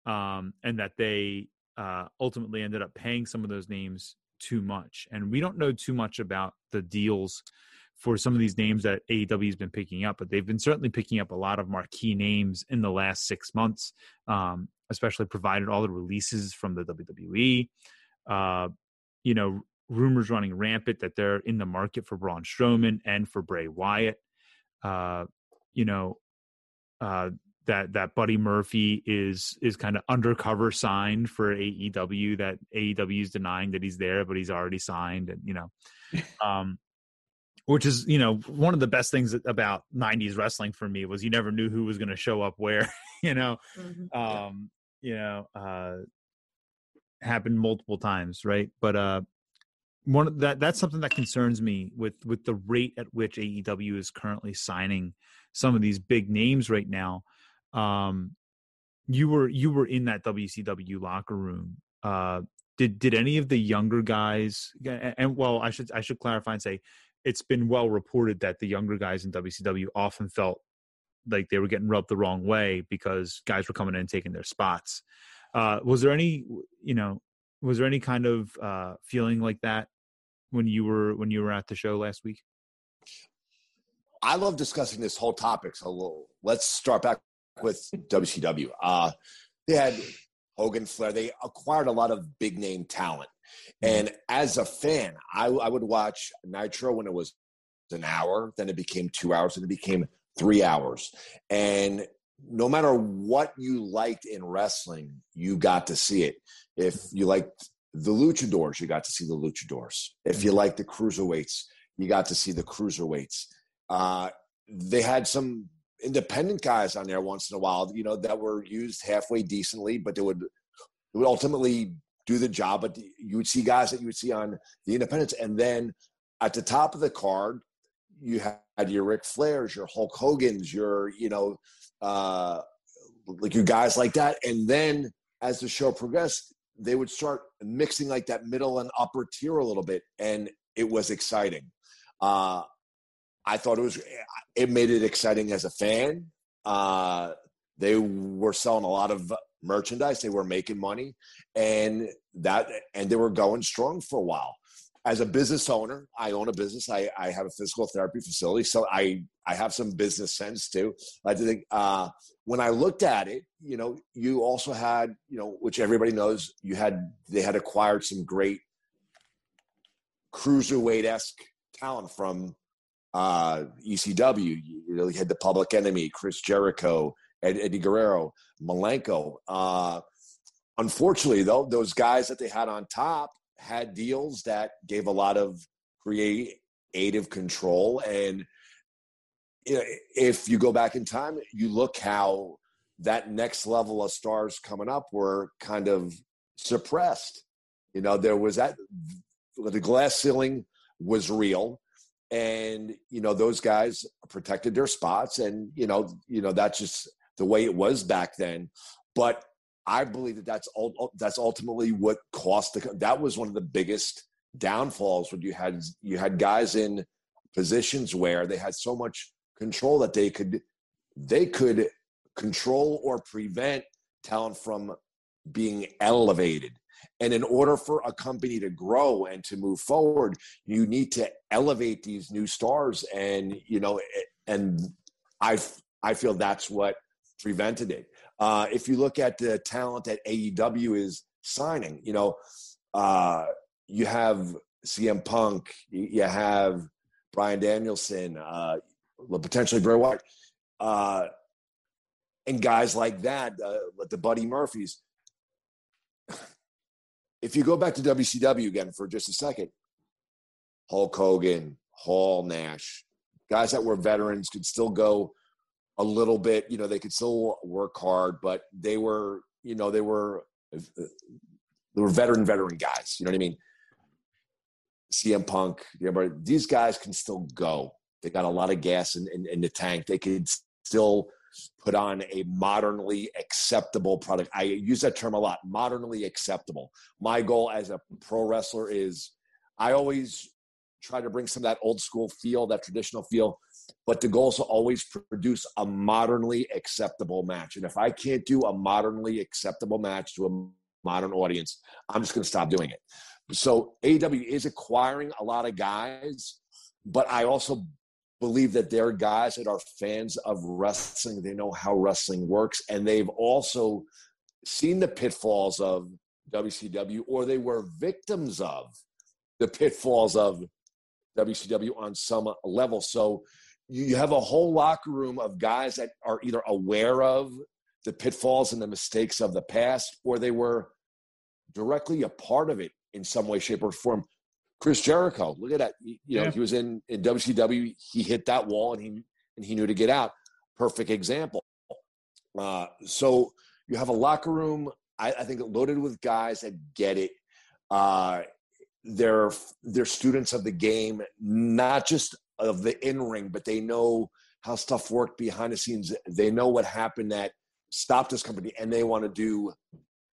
um and that they uh ultimately ended up paying some of those names too much. And we don't know too much about the deals for some of these names that AEW has been picking up, but they've been certainly picking up a lot of marquee names in the last six months, um, especially provided all the releases from the WWE. Uh, you know, rumors running rampant that they're in the market for Braun Strowman and for Bray Wyatt. Uh, you know, uh, that that Buddy Murphy is is kind of undercover signed for AEW. That AEW is denying that he's there, but he's already signed, and you know, um, which is you know one of the best things about '90s wrestling for me was you never knew who was going to show up where. You know, Mhm. um, you know, uh, happened multiple times, right? But uh, one of that that's something that concerns me with with the rate at which AEW is currently signing some of these big names right now. Um, you were you were in that WCW locker room. Uh, did did any of the younger guys and, and well, I should I should clarify and say it's been well reported that the younger guys in WCW often felt like they were getting rubbed the wrong way because guys were coming in and taking their spots. Uh, was there any, you know, was there any kind of uh, feeling like that when you were when you were at the show last week? I love discussing this whole topic. So let's start back with WCW. Uh, they had Hogan, Flair. They acquired a lot of big name talent. And as a fan, I, I would watch Nitro when it was an hour, then it became two hours, and it became three hours. And no matter what you liked in wrestling, you got to see it. If you liked the luchadors, you got to see the luchadors. If you liked the cruiserweights, you got to see the cruiserweights. Uh, they had some independent guys on there once in a while, you know, that were used halfway decently, but they would they would ultimately do the job. But you would see guys that you would see on the independents, and then at the top of the card, you had your Ric Flairs, your Hulk Hogan's, your you know, uh, like your guys like that, and then as the show progressed, they would start mixing like that middle and upper tier a little bit, and it was exciting. Uh, I thought it was it made it exciting as a fan. Uh, they were selling a lot of merchandise. They were making money, and that and they were going strong for a while. as a business owner, I own a business. I, I have a physical therapy facility, so I I have some business sense too. I think uh, when I looked at it, you know, you also had, you know, which everybody knows, you had they had acquired some great cruiserweight esque talent from uh, ECW. You you had the Public Enemy, Chris Jericho, Eddie Guerrero, Malenko. Uh, unfortunately, though, those guys that they had on top had deals that gave a lot of creative control. And if you go back in time, you look how that next level of stars coming up were kind of suppressed. You know, there was that the glass ceiling was real and you know those guys protected their spots and you know you know that's just the way it was back then but I believe that that's that's ultimately what cost the. That was one of the biggest downfalls when you had you had guys in positions where they had so much control that they could they could control or prevent talent from being elevated. And in order for a company to grow and to move forward, you need to elevate these new stars. And you know, and I I feel that's what prevented it. Uh, if you look at the talent that AEW is signing, you know, uh, you have CM Punk, you have Bryan Danielson, uh, potentially Bray Wyatt, uh, and guys like that, uh, the Buddy Murphys. If you go back to WCW again for just a second, Hulk Hogan, Hall, Nash, guys that were veterans could still go a little bit. You know, they could still work hard, but they were, you know, they were uh, they were veteran veteran guys. You know what I mean? CM Punk, you know, these guys can still go. They got a lot of gas in, in, in the tank. They could still put on a modernly acceptable product. I use that term a lot. Modernly acceptable. My goal as a pro wrestler is I always try to bring some of that old school feel, that traditional feel, but the goal is to always produce a modernly acceptable match. And if I can't do a modernly acceptable match to a modern audience, I'm just going to stop doing it. So AEW is acquiring a lot of guys, but I also believe that they're guys that are fans of wrestling. They know how wrestling works, and they've also seen the pitfalls of WCW, or they were victims of the pitfalls of WCW on some level. So you have a whole locker room of guys that are either aware of the pitfalls and the mistakes of the past, or they were directly a part of it in some way, shape, or form. Chris Jericho, look at that. You know, yeah. he was in, in WCW. He hit that wall and he and he knew to get out. Perfect example. Uh, so you have a locker room. I, I, think loaded with guys that get it. Uh, they're they're students of the game, not just of the in ring, but they know how stuff worked behind the scenes. They know what happened that stopped this company, and they want to do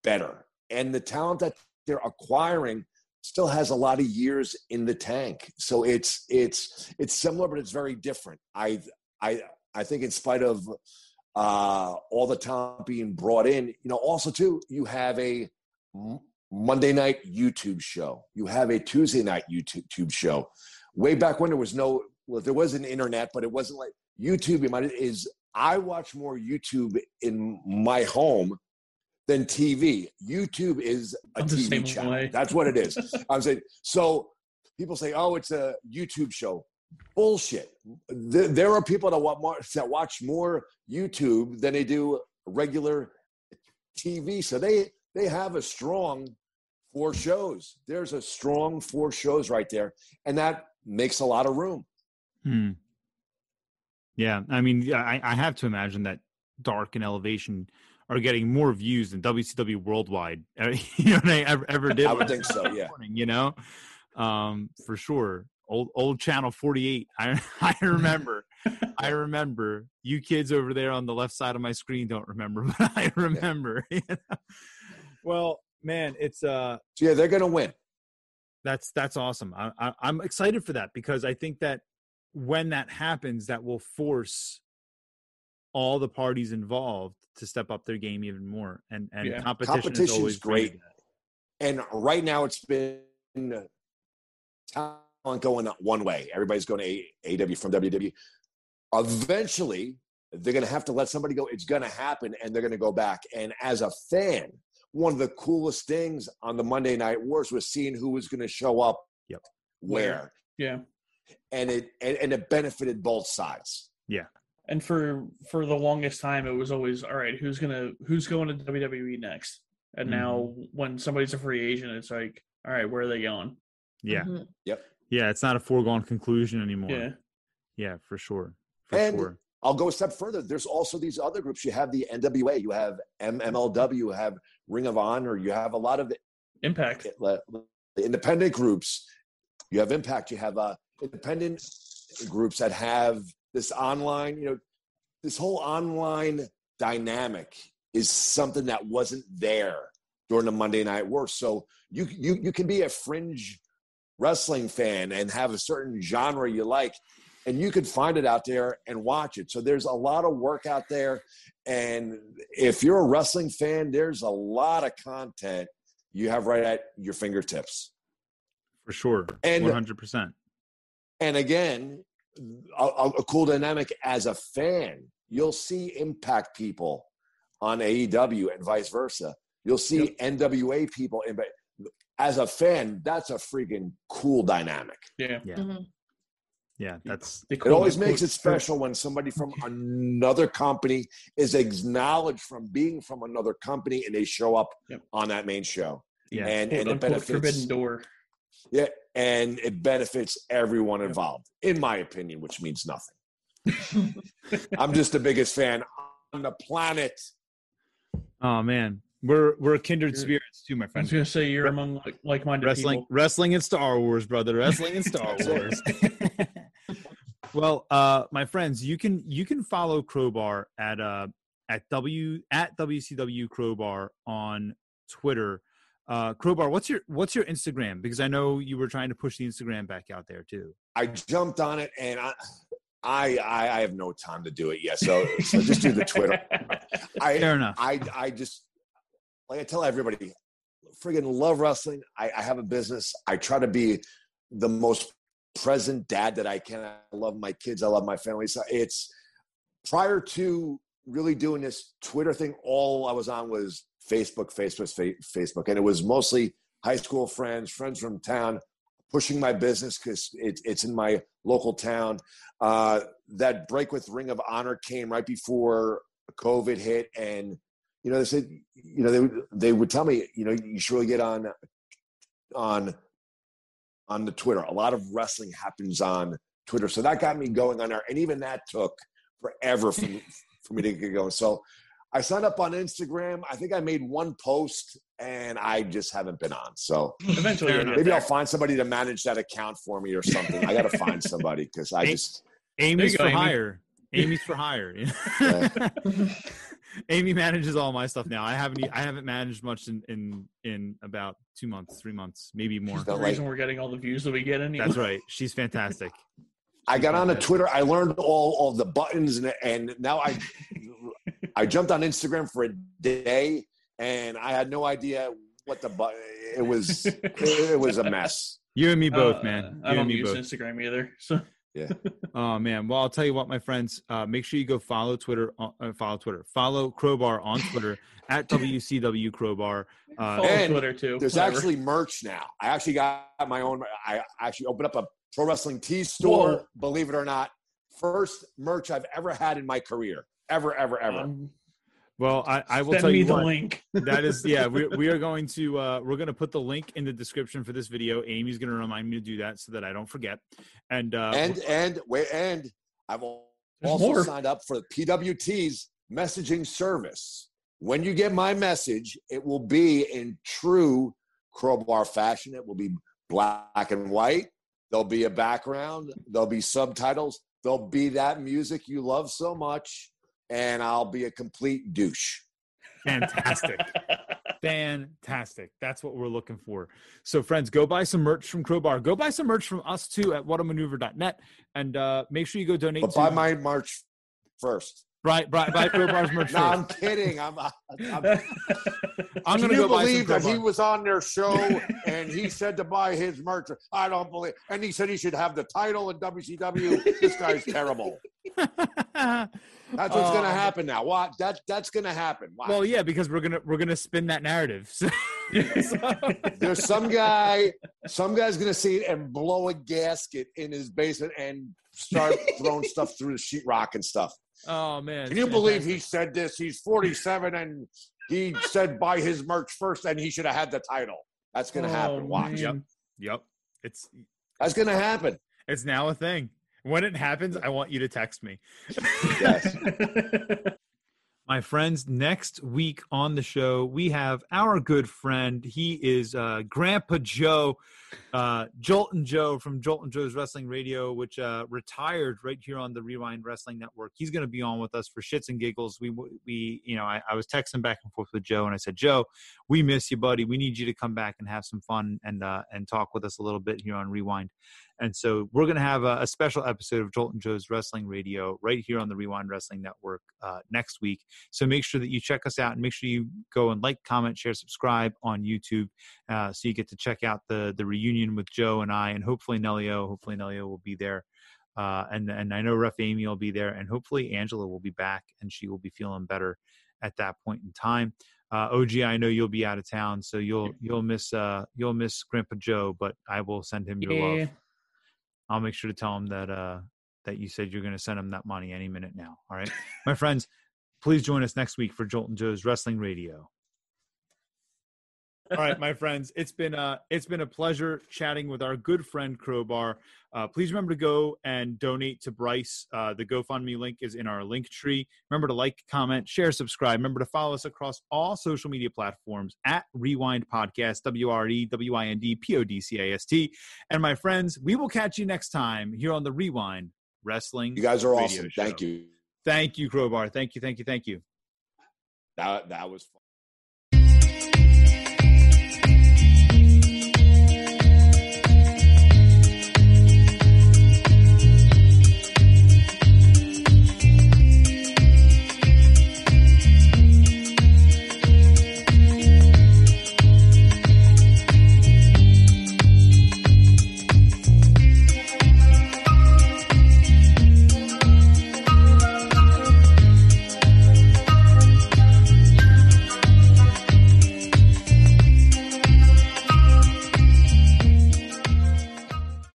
better. And the talent that they're acquiring still has a lot of years in the tank. So it's it's it's similar, but it's very different. I I I think in spite of uh, all the talent being brought in, you know, also too, you have a Monday night YouTube show. You have a Tuesday night YouTube show. Way back when there was no well, there was an internet, but it wasn't like YouTube. Is I watch more YouTube in my home than TV. YouTube is a I'm TV channel. Way. That's what it is. I'm saying so. People say, "Oh, it's a YouTube show." Bullshit. There are people that watch more, that watch more YouTube than they do regular TV. So they they have a strong four shows. There's a strong four shows right there, and that makes a lot of room. Hmm. Yeah, I mean, I, I have to imagine that Dark and Elevation are getting more views than WCW Worldwide. You know, they ever, ever did. I would think so. Yeah. Morning, you know, um, for sure. Old old channel 48. I I remember. I remember. You kids over there on the left side of my screen don't remember, but I remember. Yeah. well, man, it's uh. So yeah, they're gonna win. That's that's awesome. I, I I'm excited for that because I think that when that happens, that will force all the parties involved to step up their game even more. And and yeah. competition, competition is, always great. And right now, it's been uh, talent going one way. Everybody's going to AEW from WWE. Eventually, they're going to have to let somebody go. It's going to happen, and they're going to go back. And as a fan, one of the coolest things on the Monday Night Wars was seeing who was going to show up Yep. where, Yeah. And it and, and it benefited both sides. Yeah. And for for the longest time, it was always all right. Who's gonna who's going to WWE next? And now when somebody's a free agent, it's like, all right, where are they going? Yeah. Mhm. Yeah. It's not a foregone conclusion anymore. Yeah. Yeah, for sure. For And- sure. I'll go a step further. There's also these other groups. You have the NWA, you have MMLW, you have Ring of Honor, you have a lot of Impact. the independent groups. You have Impact. You have uh, independent groups that have this online. You know, this whole online dynamic is something that wasn't there during the Monday Night War. So you you you can be a fringe wrestling fan and have a certain genre you like, and you can find it out there and watch it. So there's a lot of work out there, and if you're a wrestling fan, there's a lot of content you have right at your fingertips. For sure. And- 100%. And again, a, a- a cool dynamic as a fan, you'll see impact people on AEW and vice versa. You'll see NWA people in, but as a fan, that's a freaking cool dynamic. Yeah. Yeah. Mhm. Yeah. That's They It call always makes it special when somebody from another company is acknowledged from being from another company and they show up Yep. on that main show. yeah. And, quote, and it unquote, benefits forbidden door. Yeah, and it benefits everyone involved, in my opinion, which means nothing. I'm just the biggest fan on the planet. Oh man. We're we're kindred spirits too, my friend. I was gonna say you're among like, like-minded wrestling people. wrestling and star wars brother wrestling and star wars well uh my friends you can you can follow crowbar at uh at w at wcw crowbar on twitter uh crowbar what's your what's your instagram because i know you were trying to push the instagram back out there too I jumped on it, and I, I, I, I have no time to do it yet. So, so just do the Twitter. I, fair enough I, I just like I tell everybody, friggin' love wrestling. I, I have a business. I try to be the most present dad that I can. I love my kids. I love my family. So it's prior to really doing this Twitter thing. All I was on was Facebook, Facebook, Facebook, and it was mostly high school friends, friends from town, pushing my business because it, it's in my local town. Uh, that break with Ring of Honor came right before COVID hit, and you know they said, you know they they would tell me, you know, you should really get on on on the Twitter. A lot of wrestling happens on Twitter, so that got me going on there, and even that took forever for for me to get going. So. I signed up on Instagram. I think I made one post and I just haven't been on. So Eventually, Fair you'll enough. get maybe I'll there. find somebody to manage that account for me or something. I got to find somebody because I just amy's you for Amy. hire amy's for hire amy manages all my stuff now i haven't I haven't managed much in in in about two months three months maybe more She's the Don't like- reason we're getting all the views that we get. Anyway. that's right she's fantastic I got on a Twitter. I learned all all the buttons and and now I I jumped on Instagram for a day and I had no idea what the button. It was it was a mess. you and me both Uh, man I don't and me use both Instagram either. So yeah. Oh man! Well, I'll tell you what, my friends. Uh, make sure you go follow Twitter. Uh, uh, follow Twitter. Follow Crowbar on Twitter at WCW Crowbar. Uh, follow and Twitter too. There's whatever. actually merch now. I actually got my own. I actually opened up a pro wrestling tee store. Whoa. Believe it or not, first merch I've ever had in my career. Ever, ever, ever. Um, well, I, I will send tell me you the what. link. that is, yeah. We, we are going to uh, we're going to put the link in the description for this video. Amy's going to remind me to do that so that I don't forget. And uh, and and wait, and I've also more. signed up for the PWT's messaging service. When you get my message, it will be in true crowbar fashion. It will be black and white. There'll be a background. There'll be subtitles. There'll be that music you love so much, and I'll be a complete douche. fantastic. Fantastic. That's what we're looking for. So, friends, go buy some merch from Crowbar. Go buy some merch from us too at whatamaneuver.net. And uh, make sure you go donate But to by my March first, Buy, buy, buy Crowbar's merch No, I'm kidding. I'm. I'm, I'm I'm gonna you go believe that he was on their show and he said to buy his merch? I don't believe. And he said he should have the title in WCW. this guy's terrible. That's what's Oh. gonna happen now. What? That that's gonna happen. Watch. Well, yeah, because we're gonna we're gonna spin that narrative. So- There's some guy. Some guy's gonna see it and blow a gasket in his basement and start throwing stuff through the sheetrock and stuff. Oh man, Can you believe he said this? He's 47 and he said buy his merch first and he should have had the title. That's gonna oh, happen. Oh, Watch. man. Yep, it's That's gonna happen. it's now a thing. When it happens, I want you to text me. Yes. My friends, next week on the show, we have our good friend. He is uh, Grandpa Joe, uh, Jolton Joe from Jolton Joe's Wrestling Radio, which uh, retired right here on the Wre-Wind Wrestling Network. He's going to be on with us for shits and giggles. We, we, you know, I, I was texting back and forth with Joe, and I said, Joe, we miss you, buddy. We need you to come back and have some fun and uh, and talk with us a little bit here on Wre-Wind. And so we're going to have a, a special episode of Jolton Joe's Wrestling Radio right here on the Wre-Wind Wrestling Network uh, next week. So make sure that you check us out and make sure you go and like, comment, share, subscribe on YouTube, uh, so you get to check out the the reunion with Joe and I, and hopefully Nellio. Hopefully Nellio will be there, uh, and and I know Ref Amy will be there, and hopefully Angela will be back and she will be feeling better at that point in time. Uh, OG, I know you'll be out of town, so you'll you'll miss uh, you'll miss Grandpa Joe, but I will send him your yeah. love. I'll make sure to tell him that uh, that you said you're going to send him that money any minute now. All right, my friends, please join us next week for Jolton Joe's Wrestling Radio. All right, my friends, it's been uh it's been a pleasure chatting with our good friend Crowbar. Uh, please remember to go and donate to Bryce. Uh, the GoFundMe link is in our link tree. Remember to like, comment, share, subscribe. Remember to follow us across all social media platforms at Rewind Podcast, W R E W I N D P O D C A S T. And my friends, we will catch you next time here on the Wre-Wind Wrestling. You guys are awesome. Thank you. Thank you, Crowbar. Thank you, thank you, thank you. That that was fun.